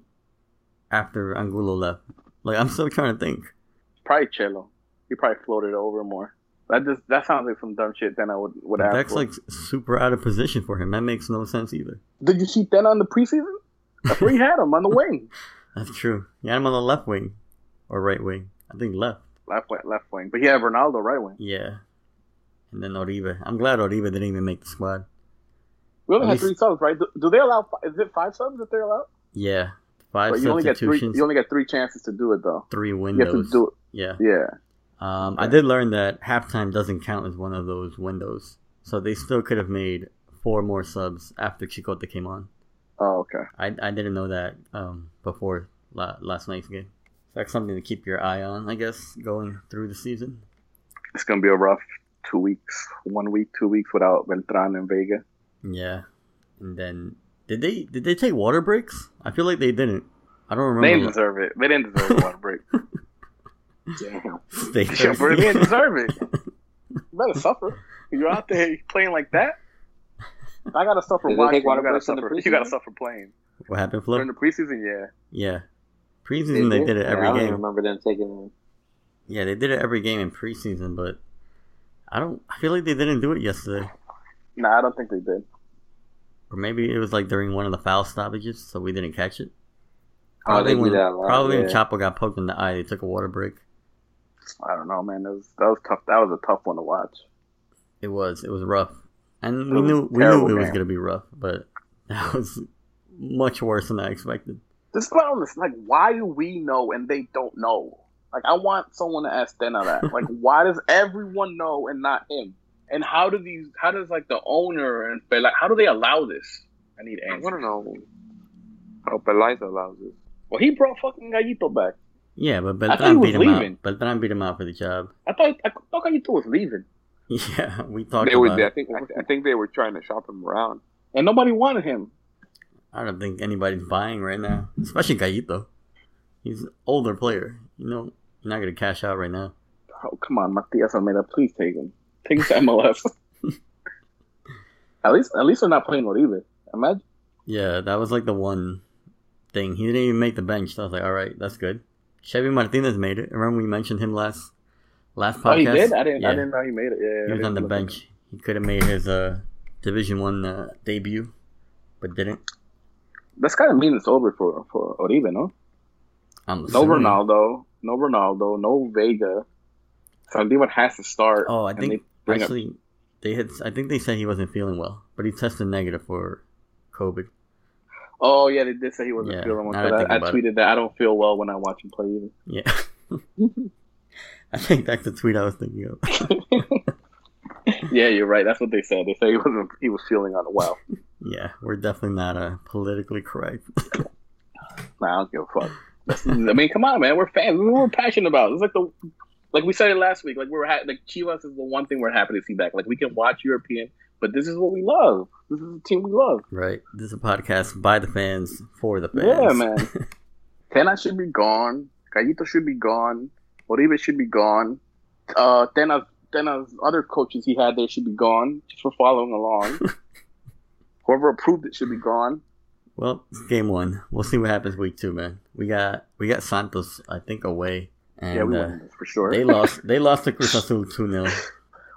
after Angulo left. Like, I'm still trying to think. Probably Chelo. He probably floated over more. That just that sounds like some dumb shit. Then I would would ask. That's for. like super out of position for him. That makes no sense either. Did you see Tena on the preseason? That's where he had him on the wing, That's true. He had him on the left wing or right wing. I think left. left wing, left wing. But he had Ronaldo right wing. Yeah. And then Oribe. I'm glad Oribe didn't even make the squad. We only At had least- three subs, right? Do, do they allow? Is it five subs that they allow? Yeah. Five But you only get three. You only get three chances to do it though. three You have to do it. Yeah. Yeah. Um, I did learn that halftime doesn't count as one of those windows, so they still could have made four more subs after Chicote came on. Oh, okay. I, I didn't know that um, before la- last night's game. So that's something to keep your eye on, I guess, going through the season. It's gonna be a rough two weeks, one week, two weeks without Beltran and Vega. Yeah, and then did they did they take water breaks? I feel like they didn't. I don't remember. They remember. didn't deserve it. They didn't deserve a water break. Damn. Stay Yeah, bro, they thirsty. didn't deserve it. You better suffer. You're out there playing like that. I gotta suffer Did watching. water You gotta breaks in the suffer. You gotta suffer playing. what happened, Flo? During the preseason, yeah. Yeah, preseason they did it Yeah, every I don't even game. remember them taking. Yeah, they did it every game in preseason, but I don't. I feel like they didn't do it yesterday, Nah, I don't think they did. or maybe it was like during one of the foul stoppages, so we didn't catch it. Oh, they Probably do when lot, probably when. Chapo got poked in the eye, they took a water break. I don't know, man. That was that was tough. That was a tough one to watch. It was it was rough, and It we knew we knew it was gonna be rough, but that was much worse than I expected. This is what I'm like. Why do we know and they don't know? Like, I want someone to ask Tena that. Like, why does everyone know and not him? And how do these? How does like the owner and like how do they allow this? I need answers. I want to know how Peláez allows this. Well, he brought fucking Gallito back. Yeah, but I thought he Beltran was beat him leaving. out. Beltran beat him out for the job. I thought I thought Gallito was leaving, Yeah, we talked They were. about I think. I, I think they were trying to shop him around. and nobody wanted him. I don't think anybody's buying right now, especially Gallito. He's an older player. You know, you're not gonna cash out right now. Oh come on, Matias Almeyda, please take him. Take him to MLS. at least, at least they're not playing Oribe. Imagine. Yeah, that was like the one thing. He didn't even make the bench. So I was like, all right, that's good. Chevy Martinez made it. Remember we mentioned him last last podcast. Oh, he did. I didn't. Yeah, I didn't know he made it. Yeah, he was on the bench. He could have made his uh, Division One uh, debut. but didn't. That's kind of mean it's over for for Oribe, no? I'm No assuming. Ronaldo, no Ronaldo, no Vega. Zaldívar has to start. Oh, I think they bring up- actually they had. I think they said he wasn't feeling well, but he tested negative for COVID. oh yeah, they did say he wasn't Yeah, feeling well. I I, about it. tweeted that I don't feel well when I watch him play either. Yeah. I think that's the tweet I was thinking of. Yeah, you're right. That's what they said. They say he wasn't. He was feeling unwell. Yeah, we're definitely not uh, politically correct. Nah, I don't give a fuck. I mean, come on, man. We're fans. We're passionate about. It's like the, like we said it last week. Like we're ha- like Chivas is the one thing we're happy to see back. Like we can watch European, but this is what we love. This is the team we love. right. This is a podcast by the fans for the fans. Yeah, man. Tena should be gone. Gallito should be gone. Oribe should be gone. Uh, Tena's, Tena's other coaches he had there should be gone just for following along. Whoever approved it should be gone. well, game one. We'll see what happens week two, man. We got we got Santos, I think, away, and yeah, we uh, win for sure. they lost. They lost to Cruz Azul two 0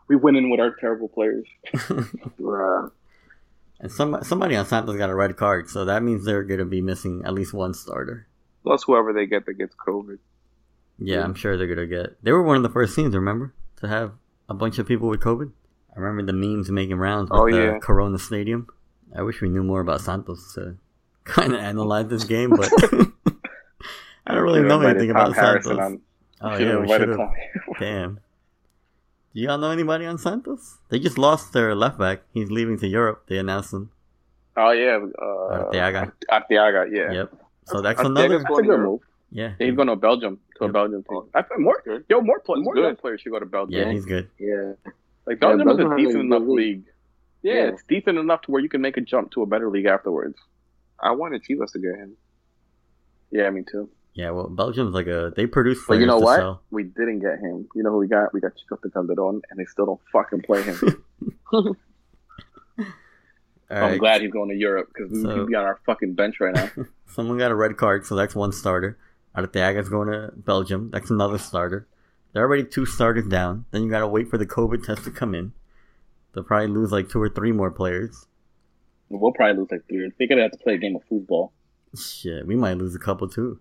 we win in with our terrible players. And some somebody on Santos got a red card, so that means they're gonna be missing at least one starter. Plus whoever they get that gets COVID. Yeah, I'm sure they're gonna get. They were one of the first teams, remember, to have a bunch of people with COVID. I remember the memes making rounds with Oh, the. Corona Stadium. I wish we knew more about Santos to kind of analyze this game, but I don't really know anything Tom about Harrison Santos. on- Oh yeah, we should have. Tom. Damn. Do y'all know anybody on Santos? They just lost their left back. He's leaving to Europe. They announced him. Oh yeah, uh, Arteaga. Arteaga, yeah. Yep. So that's Arteaga's another. That's a good move. Yeah. Yeah, he's going to Belgium to a Yep. Belgium team. I think more, yo, more, play, more good. young players should go to Belgium. Yeah, he's good. Yeah. Like Yeah, Belgium, Belgium is has a a decent enough league. league. Yeah, Yeah. it's decent enough to where you can make a jump to a better league afterwards. I wanted Chivas to get him. Yeah, me too. Yeah, well, Belgium's like a they produce But you know to what? sell. We didn't get him. You know who we got? We got Chicote Calderon, and they still don't fucking play him. All I'm glad he's going to Europe because we So- could be on our fucking bench right now. someone got a red card, so that's one starter. Arteaga's going to Belgium. That's another starter. They're already two starters down. Then you gotta wait for the COVID test to come in. They'll probably lose like two or three more players. we'll probably lose like three. They're gonna have to play a game of football. Shit, we might lose a couple too.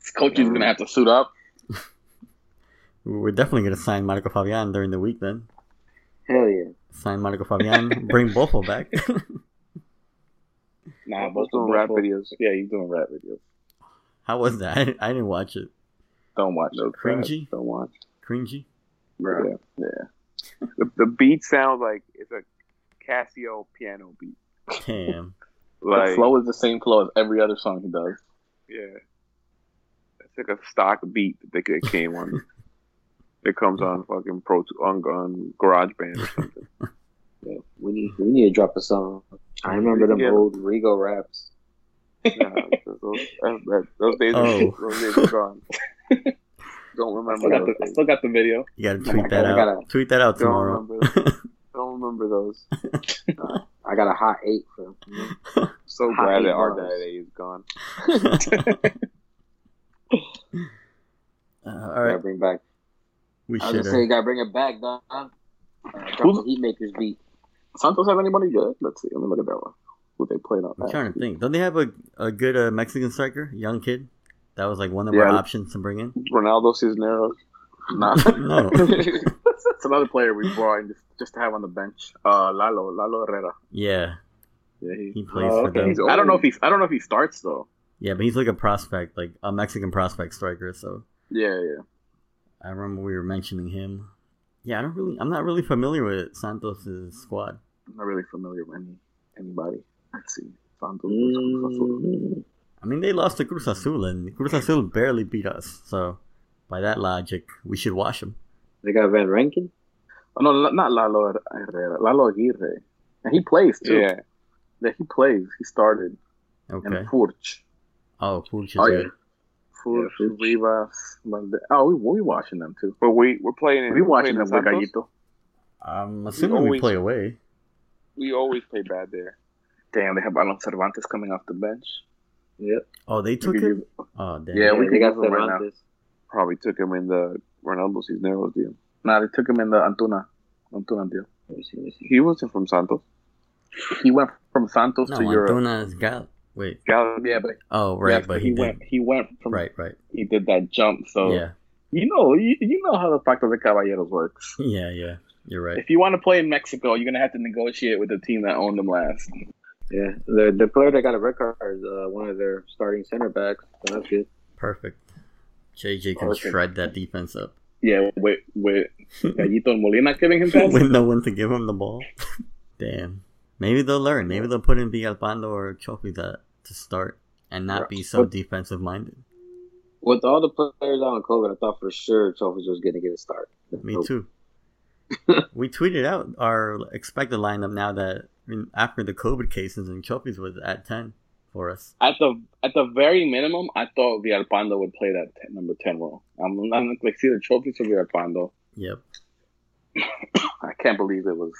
This coach is gonna have to suit up. We're definitely gonna sign Marco Fabian during the week. Then Hell yeah. sign Marco Fabian, bring Bofo back. Nah, Both both doing both- rap videos. Yeah, he's doing rap videos. How was that? I, I didn't watch it. Don't watch those. Cringy? Don't watch. Cringy. Bro. Yeah. yeah. The, the beat sounds like it's a Casio piano beat. Damn. the flow is the same flow as every other song he does. yeah, it's like a stock beat that they came on. It comes on fucking Pro on, on GarageBand or something. Yeah, we need we need to drop a song. I remember them Yeah. old Rigo raps. Nah, those, that, that, those days, Oh. those days are gone. Don't I still, remember got the, I still got the video. You gotta Oh tweet that God, I out. gotta- Tweet that out Don't tomorrow. remember. Don't remember those. I got a hot eight for So Hot glad that our bars. daddy is gone. Uh, all bring back. we I was should. gonna say you gotta bring it back, Don. Uh, drop Who's- the Heatmakers beat. Santos have anybody good? Let's see. Let me look at that one. Who they played on? I'm that. trying to think. Don't they have a, a good uh, Mexican striker, young kid? That was like one of our options to bring in. Ronaldo Cisneros. Nah. No. It's another player we brought in just, just to have on the bench. Uh, Lalo, Lalo Herrera. Yeah, Yeah, he, he plays Oh, for okay. them. I don't know if he. I don't know if he starts though. Yeah, but he's like a prospect, like a Mexican prospect striker. So Yeah, yeah. I remember we were mentioning him. Yeah, I don't really. I'm not really familiar with Santos's squad. I'm not really familiar with any anybody. Let's see. Santos. Mm, I mean, they lost to Cruz Azul, and Cruz Azul barely beat us. So by that logic, we should wash them. they got Van Rankin. Oh no, not Lalo Herrera. Lalo Aguirre. And he plays too. Yeah. Yeah, he plays. He started. Okay. And Furch. Oh, Pooch is Oh, yeah. Furch, Yeah, Furch. Rivas. Valde- Oh, we we watching them too. But we we're playing in We watching them in with Gallito. I'm assuming we always- play away. We always play bad there. Damn, they have Alan Cervantes coming off the bench. Yep. Oh, they took could him. use- Oh, damn. Yeah, we they can got him right now. Probably took him in the Ronaldo Cisneros deal. Nah, they took him in the Antuna. Antuna deal. Let me see, let me see. He wasn't from Santos. He went from Santos No, to Europe. Antuna is Gal. Wait. Gal- Yeah, but Oh, right, yes, but he, did. went. He went from. Right, right. He did that jump. So Yeah, you know, you, you know how the Pacto de Caballeros works. yeah, yeah. You're right. If you want to play in Mexico, you're gonna have to negotiate with the team that owned them last. Yeah, the the player that got a red card is uh, one of their starting center backs. So that's good. Perfect. JJ can Okay. shred that defense up Yeah, with with Gallito Molina giving him passes. with no one to give him the ball. Damn. Maybe they'll learn. Maybe they'll put in Villalpando or Chofi to, to start and not be so defensive minded. With all the players out on COVID, I thought for sure Chofis was going to get a start. Me too. we tweeted out our expected lineup now that I mean, after the COVID cases and Chofi's was at 10 for us. At the at the very minimum, I thought Villalpando would play that 10, number ten role. I'm, I'm like see the Chofis for Villalpando. Yep. I can't believe it was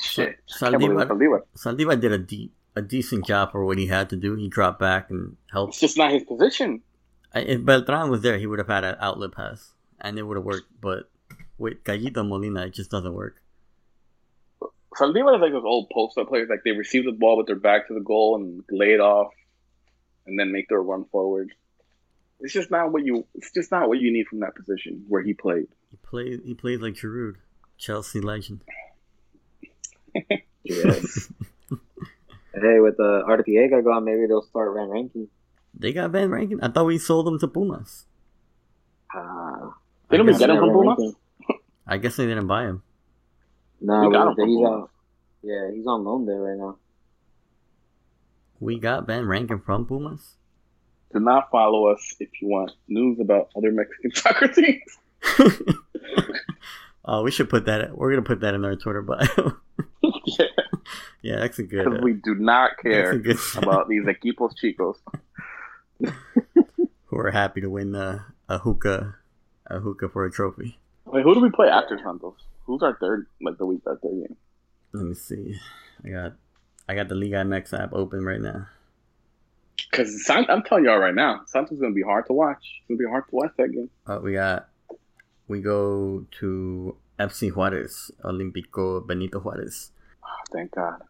shit. Sa- I can't believe it Zaldivar, Zaldivar. Zaldivar did a, de- a decent job for what he had to do. He dropped back and helped. It's just not his position. I- If Beltran was there, he would have had an outlet pass and it would have worked. But with Gallito Molina, it just doesn't work. Zaldivar is like those old post up players. Like they receive the ball with their back to the goal and lay it off, and then make their run forward. It's just not what you. It's just not what you need from that position where he played. He played. He plays like Giroud, Chelsea legend. Yes. hey, with the uh, Arteaga gone, maybe they'll start Van Rankin. They got Van Rankin. I thought we sold them to Pumas. Uh, Didn't I we guess- get him from Pumas? I guess they didn't buy him. No, We got him he's on. Yeah, he's on loan there right now. We got Van Rankin from Pumas. Do not follow us if you want news about other Mexican soccer teams. oh, we should put that. We're gonna put that in our Twitter bio. yeah, yeah, that's a good. because uh, we do not care about these equipos chicos. who are happy to win uh, a hookah, a hookah for a trophy. Wait, who do we play after Santos? Who's our third? Like the week our third game. Let me see. I got, I got the Liga MX app open right now. Because I'm telling y'all right now, Santos is gonna be hard to watch. It's gonna be hard to watch that game. Uh, we got, we go to FC Juarez, Olimpico Benito Juarez. Oh, thank God.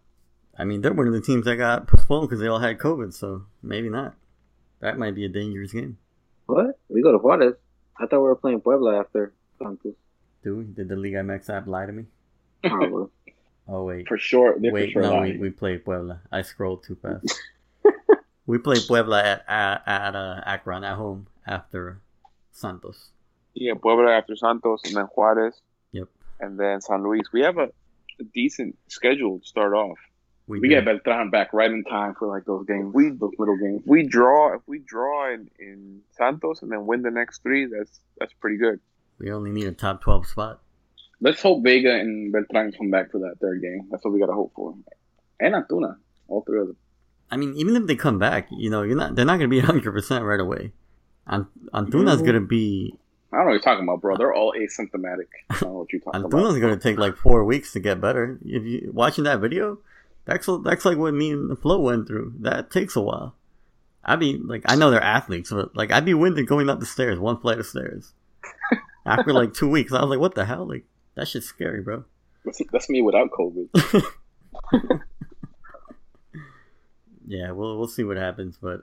I mean, they're one of the teams that got postponed because they all had COVID, so maybe not. That might be a dangerous game. What? We go to Juarez. I thought we were playing Puebla after Santos. Do we? Did the Liga MX app lie to me? Probably. Oh wait, For sure, they're wait, for sure no, we, we played Puebla. I scrolled too fast. we played Puebla at at, at uh, Akron at home after Santos. Yeah, Puebla after Santos, and then Juarez, Yep, and then San Luis. We have a, a decent schedule to start off. we, we get Beltran back right in time for like those games. We- those little games. We draw, if we draw in, in Santos and then win the next three, that's that's pretty good. We only need a top twelve spot. Let's hope Vega and Beltran come back for that third game. That's what we gotta hope for. And Antuna, all three of them. I mean, even if they come back, you know, you're not. They're not going to be 100 percent right away. Ant- Antuna's going to be. I don't know what you're talking about, bro. They're all asymptomatic. I don't know what you're talking about. Antuna's going to take like four weeks to get better. If you watching that video, that's that's like what me and the Flo went through. That takes a while. I'd be like, I know they're athletes, but like I'd be winded going up the stairs, one flight of stairs. After like two weeks, I was like, what the hell? Like that shit's scary, bro. That's, that's me without COVID. Yeah, we'll we'll see what happens, but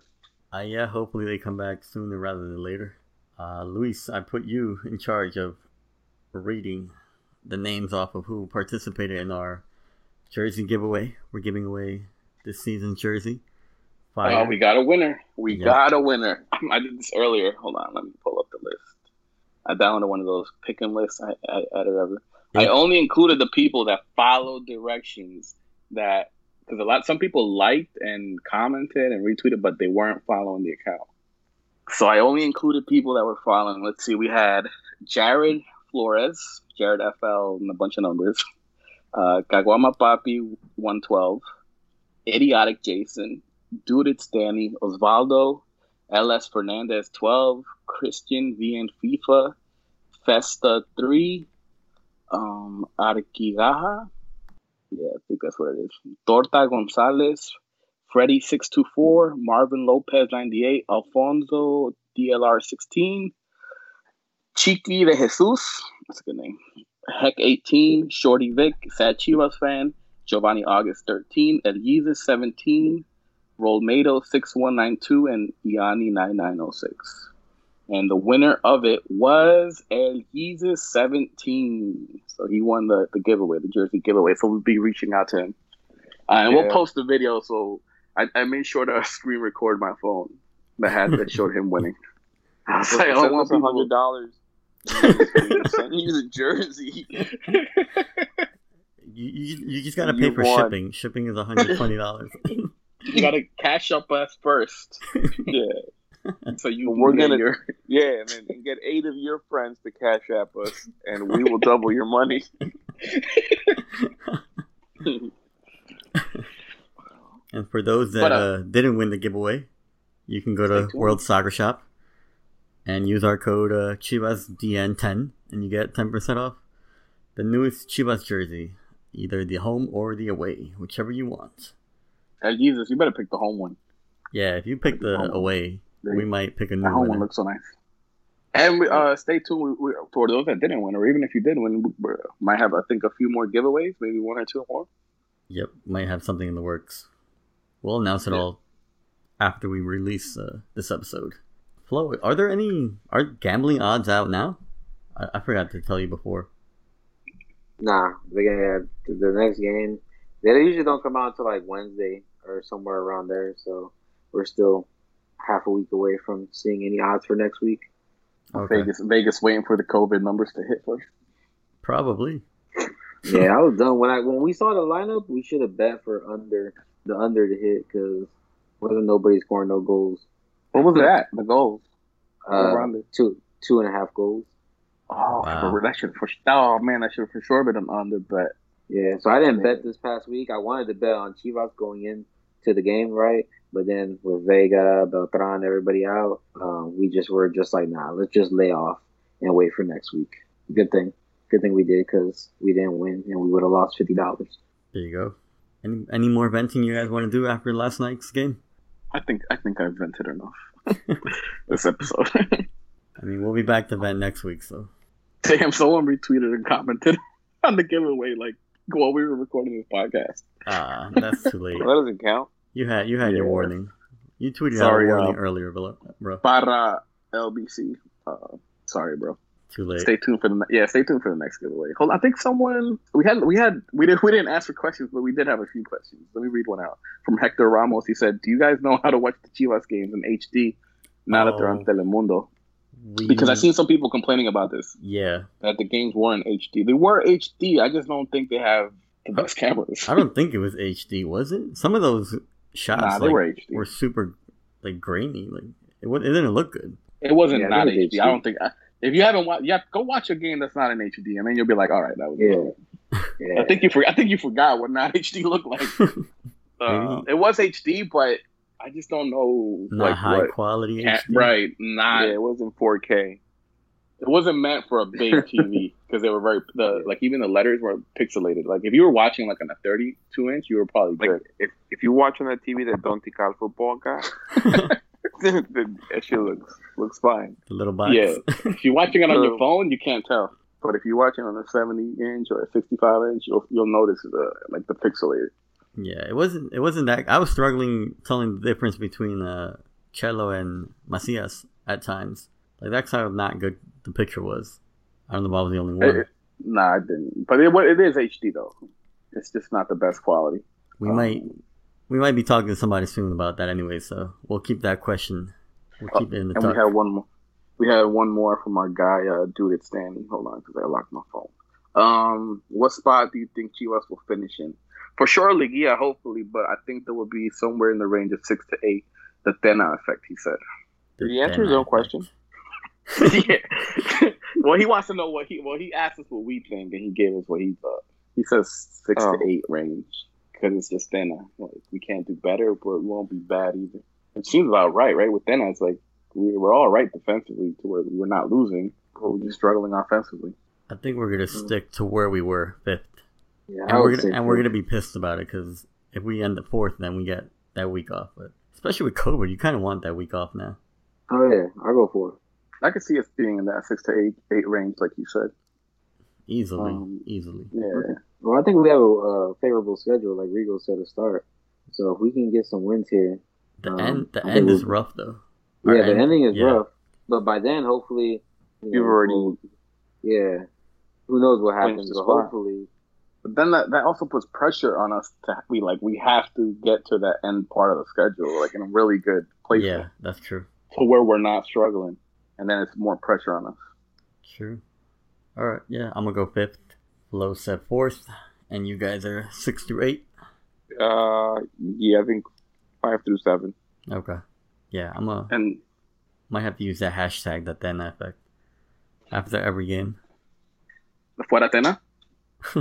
uh, yeah, hopefully they come back sooner rather than later. Uh, Luis, I put you in charge of reading the names off of who participated in our jersey giveaway. We're giving away this season's jersey. Fire. Oh, we got a winner. We Yeah. got a winner. I did this earlier. Hold on, let me pull up. I downloaded one of those pick 'em lists. I, I added ever. I only included the people that followed directions that because a lot some people liked and commented and retweeted, but they weren't following the account. So I only included people that were following. Let's see, we had Jared Flores, Jared FL, and a bunch of numbers. Uh, Caguama Papi, one twelve. Idiotic Jason, Dude It's Danny, Osvaldo, LS Fernandez 12, Christian VN FIFA, Festa 3, um, Arquigaja, yeah, I think that's what it is. Torta Gonzalez, Freddy 624, Marvin Lopez 98, Alfonso DLR 16, Chiqui de Jesus, that's a good name. Heck 18, Shorty Vic, Sad Chivas fan, Giovanni August 13, Eliezer 17, Rolmado 6192, and Iani 9906. And the winner of it was El Eliezer 17. So he won the, the giveaway, the jersey giveaway. So we'll be reaching out to him. Uh, and we'll post the video. So I, I made sure to screen record my phone that had that showed him winning. I was like, I want us a people- hundred dollars. Send you the jersey. You, you, you just gotta You pay for won. shipping. Shipping is $120. You gotta cash up us first. yeah, So you We're gonna- your yeah, and then get eight of your friends to cash app us, and we will double your money. and for those that But, uh, uh, didn't win the giveaway, you can go to. World Soccer Shop and use our code uh, ChivasDN10 and you get 10% off the newest Chivas jersey, either the home or the away, whichever you want. Jesus, you better pick the home one. Yeah, if you pick the Home. away, we might pick a new one. The home one winner. looks so nice. And we, uh, stay tuned we, we, for those that didn't win, or even if you did win, we we might have I think a few more giveaways, maybe one or two more. Yep, might have something in the works. We'll announce it Yeah. all after we release uh, this episode. Flo, are there any are gambling odds out now? I, I forgot to tell you before. Nah, they got the next game. They usually don't come out until like Wednesday or somewhere around there. So we're still half a week away from seeing any odds for next week. Okay. Vegas, Vegas, waiting for the COVID numbers to hit first. Probably. Yeah, I was done when I when we saw the lineup. We should have bet for under the under to hit because wasn't nobody scoring no goals. What was that? The goals? Uh, Over-under. two two and a half goals. Oh, Wow. for, that should for oh man, that should have for sure been an under bet. Yeah, so I didn't Yeah. bet this past week. I wanted to bet on Chivas going in to the game, right? But then with Vega, Beltran, everybody out, um, we just were just like, nah, let's just lay off and wait for next week. Good thing, good thing we did because we didn't win and we would have lost fifty dollars. There you go. Any any more venting you guys want to do after last night's game? I think I think I've vented enough this episode. I mean, we'll be back to vent next week, so Damn, someone retweeted and commented on the giveaway like while we were recording this podcast. ah, that's too late. That doesn't count. You had you had your warning. You tweeted Sorry, out a warning uh, earlier, bro. Para LBC. Uh, sorry, bro. Too late. Stay tuned for the yeah. Stay tuned for the next giveaway. Hold, on, I think someone we had we had we didn't we didn't ask for questions, but we did have a few questions. Let me read one out from Hector Ramos. He said, "Do you guys know how to watch the Chivas games in HD now that they're on Oh. Telemundo?" We, Because I've seen some people complaining about this Yeah, that the games were in HD. They were HD. I just don't think they have the best cameras. I don't think it was HD, was it? Some of those shots Nah, they like, were HD. were super like grainy. Like it, wa- it didn't look good. It wasn't Yeah, not they were HD. I don't think. I, if you haven't watched, yeah, go watch a game that's not in HD, and then you'll be like, all right, that was. Yeah. Yeah, I think you for, I think you forgot what not HD looked like. Uh, it was HD, but I just don't know Not like high what. quality ca- HD. right, not. yeah, it wasn't 4K. It wasn't meant for a big TV because they were very the like even the letters were pixelated. Like if you were watching like on a 32 inch, you were probably Like good. if if you watch on that TV that Don Tical football guy, then that shit looks looks fine. The little box. Yeah. If you're watching it on your phone, you can't tell. But if you're watching on a 70 inch or a 65 inch, you'll you'll notice the like the pixelated. Yeah, it wasn't. It wasn't that. I was struggling telling the difference between uh, Chelo and Macias at times. Like that's how not good the picture was. I don't know if I was the only one. It- Nah, I didn't. But it it is HD though. It's just not the best quality. we um, might we might be talking to somebody soon about that anyway. So we'll keep that question. We'll keep it in the And we tuck. had one more. We had one more from our guy, uh, dude. It's standing. Hold on, because I locked my phone. Um, what spot do you think Chivas will finish in? For sure, Liguilla, hopefully, but I think there will be somewhere in the range of six to eight. The Tena effect, he said. The Did he answer his Tena own question? yeah. well, he wants to know what he. Well, he asked us what we think, and he gave us what he thought. He says six Oh. to eight range because it's just Tena. Like we can't do better, but it won't be bad either. It seems about right, right? With Tena, it's like we, we're all right defensively to where we're not losing, but we're just struggling offensively. I think we're gonna Mm. stick to where we were fifth, yeah. and we're gonna and we're gonna be pissed about it because if we end at fourth, then we get that week off. But especially with COVID, you kind of want that week off now. Oh yeah, I'll go for it. I could see us being in that six to eight eight range, like you said. Easily, Um, easily. Yeah. Well, I think we have a uh, favorable schedule, like Rigo said to start. So if we can get some wins here, The um, end, the I think end is rough though. Our yeah, the end- ending is yeah. rough. But by then, hopefully, you You've know, already- we'll- yeah. Who knows what Clinched happens? the But hopefully, But then that, that also puts pressure on us to we like we have to get to that end part of the schedule like in a really good place Yeah, that's true. to where we're not struggling, and then it's more pressure on us. True. All right, yeah, I'm gonna go fifth. Flo said fourth, and you guys are six through eight. Uh, yeah, I think five through seven. Okay. Yeah, I'm gonna And might have to use that hashtag that Tena effect after every game. fuera Tena.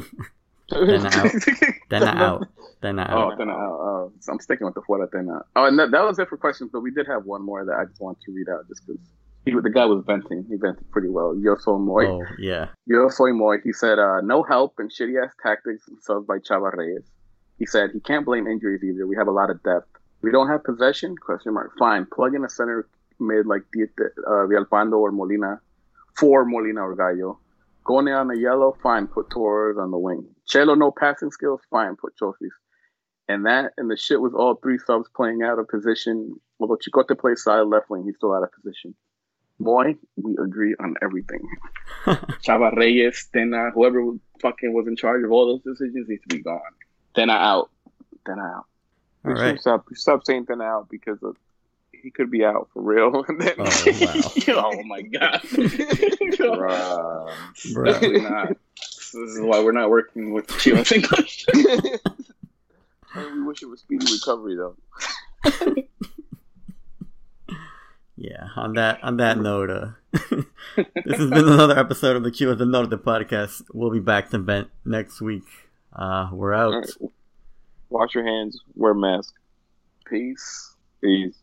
Tena out. Tena out. Then I Oh, out. Tena out. Oh, so I'm sticking with the fuera Tena. Oh, and that, that was it for questions, but we did have one more that I just want to read out just because the guy was venting. He vented pretty well. Yo soy muy. Oh yeah. Yo soy muy. He said, uh, no help and shitty ass tactics and subs by Chava Reyes. He said he can't blame injuries either. We have a lot of depth. We don't have possession? Question mark. Fine. Plug in a center mid like uh, Villalpando or Molina. For Molina or Gallo. Gone on the yellow? Fine. Put Torres on the wing. Chelo, no passing skills? Fine. Put Chofis. And that and the shit was all three subs playing out of position. Although Chicote plays side left wing, he's still out of position. Boy, we agree on everything. Chava Reyes, Tena, whoever fucking was in charge of all those decisions needs to be gone. Tena out. Tena out. All We should stop, stop saying that out because of, he could be out for real. And then- Oh, oh my god. bruh. Bruh. Definitely not. This is why we're not working with Chivas English. And we wish it was speedy recovery though. Yeah. On that on that note, uh, this has been another episode of the Q of the Note of the podcast. We'll be back to vent next week. Uh, we're out. Right. Wash your hands. Wear a mask. Peace. Peace.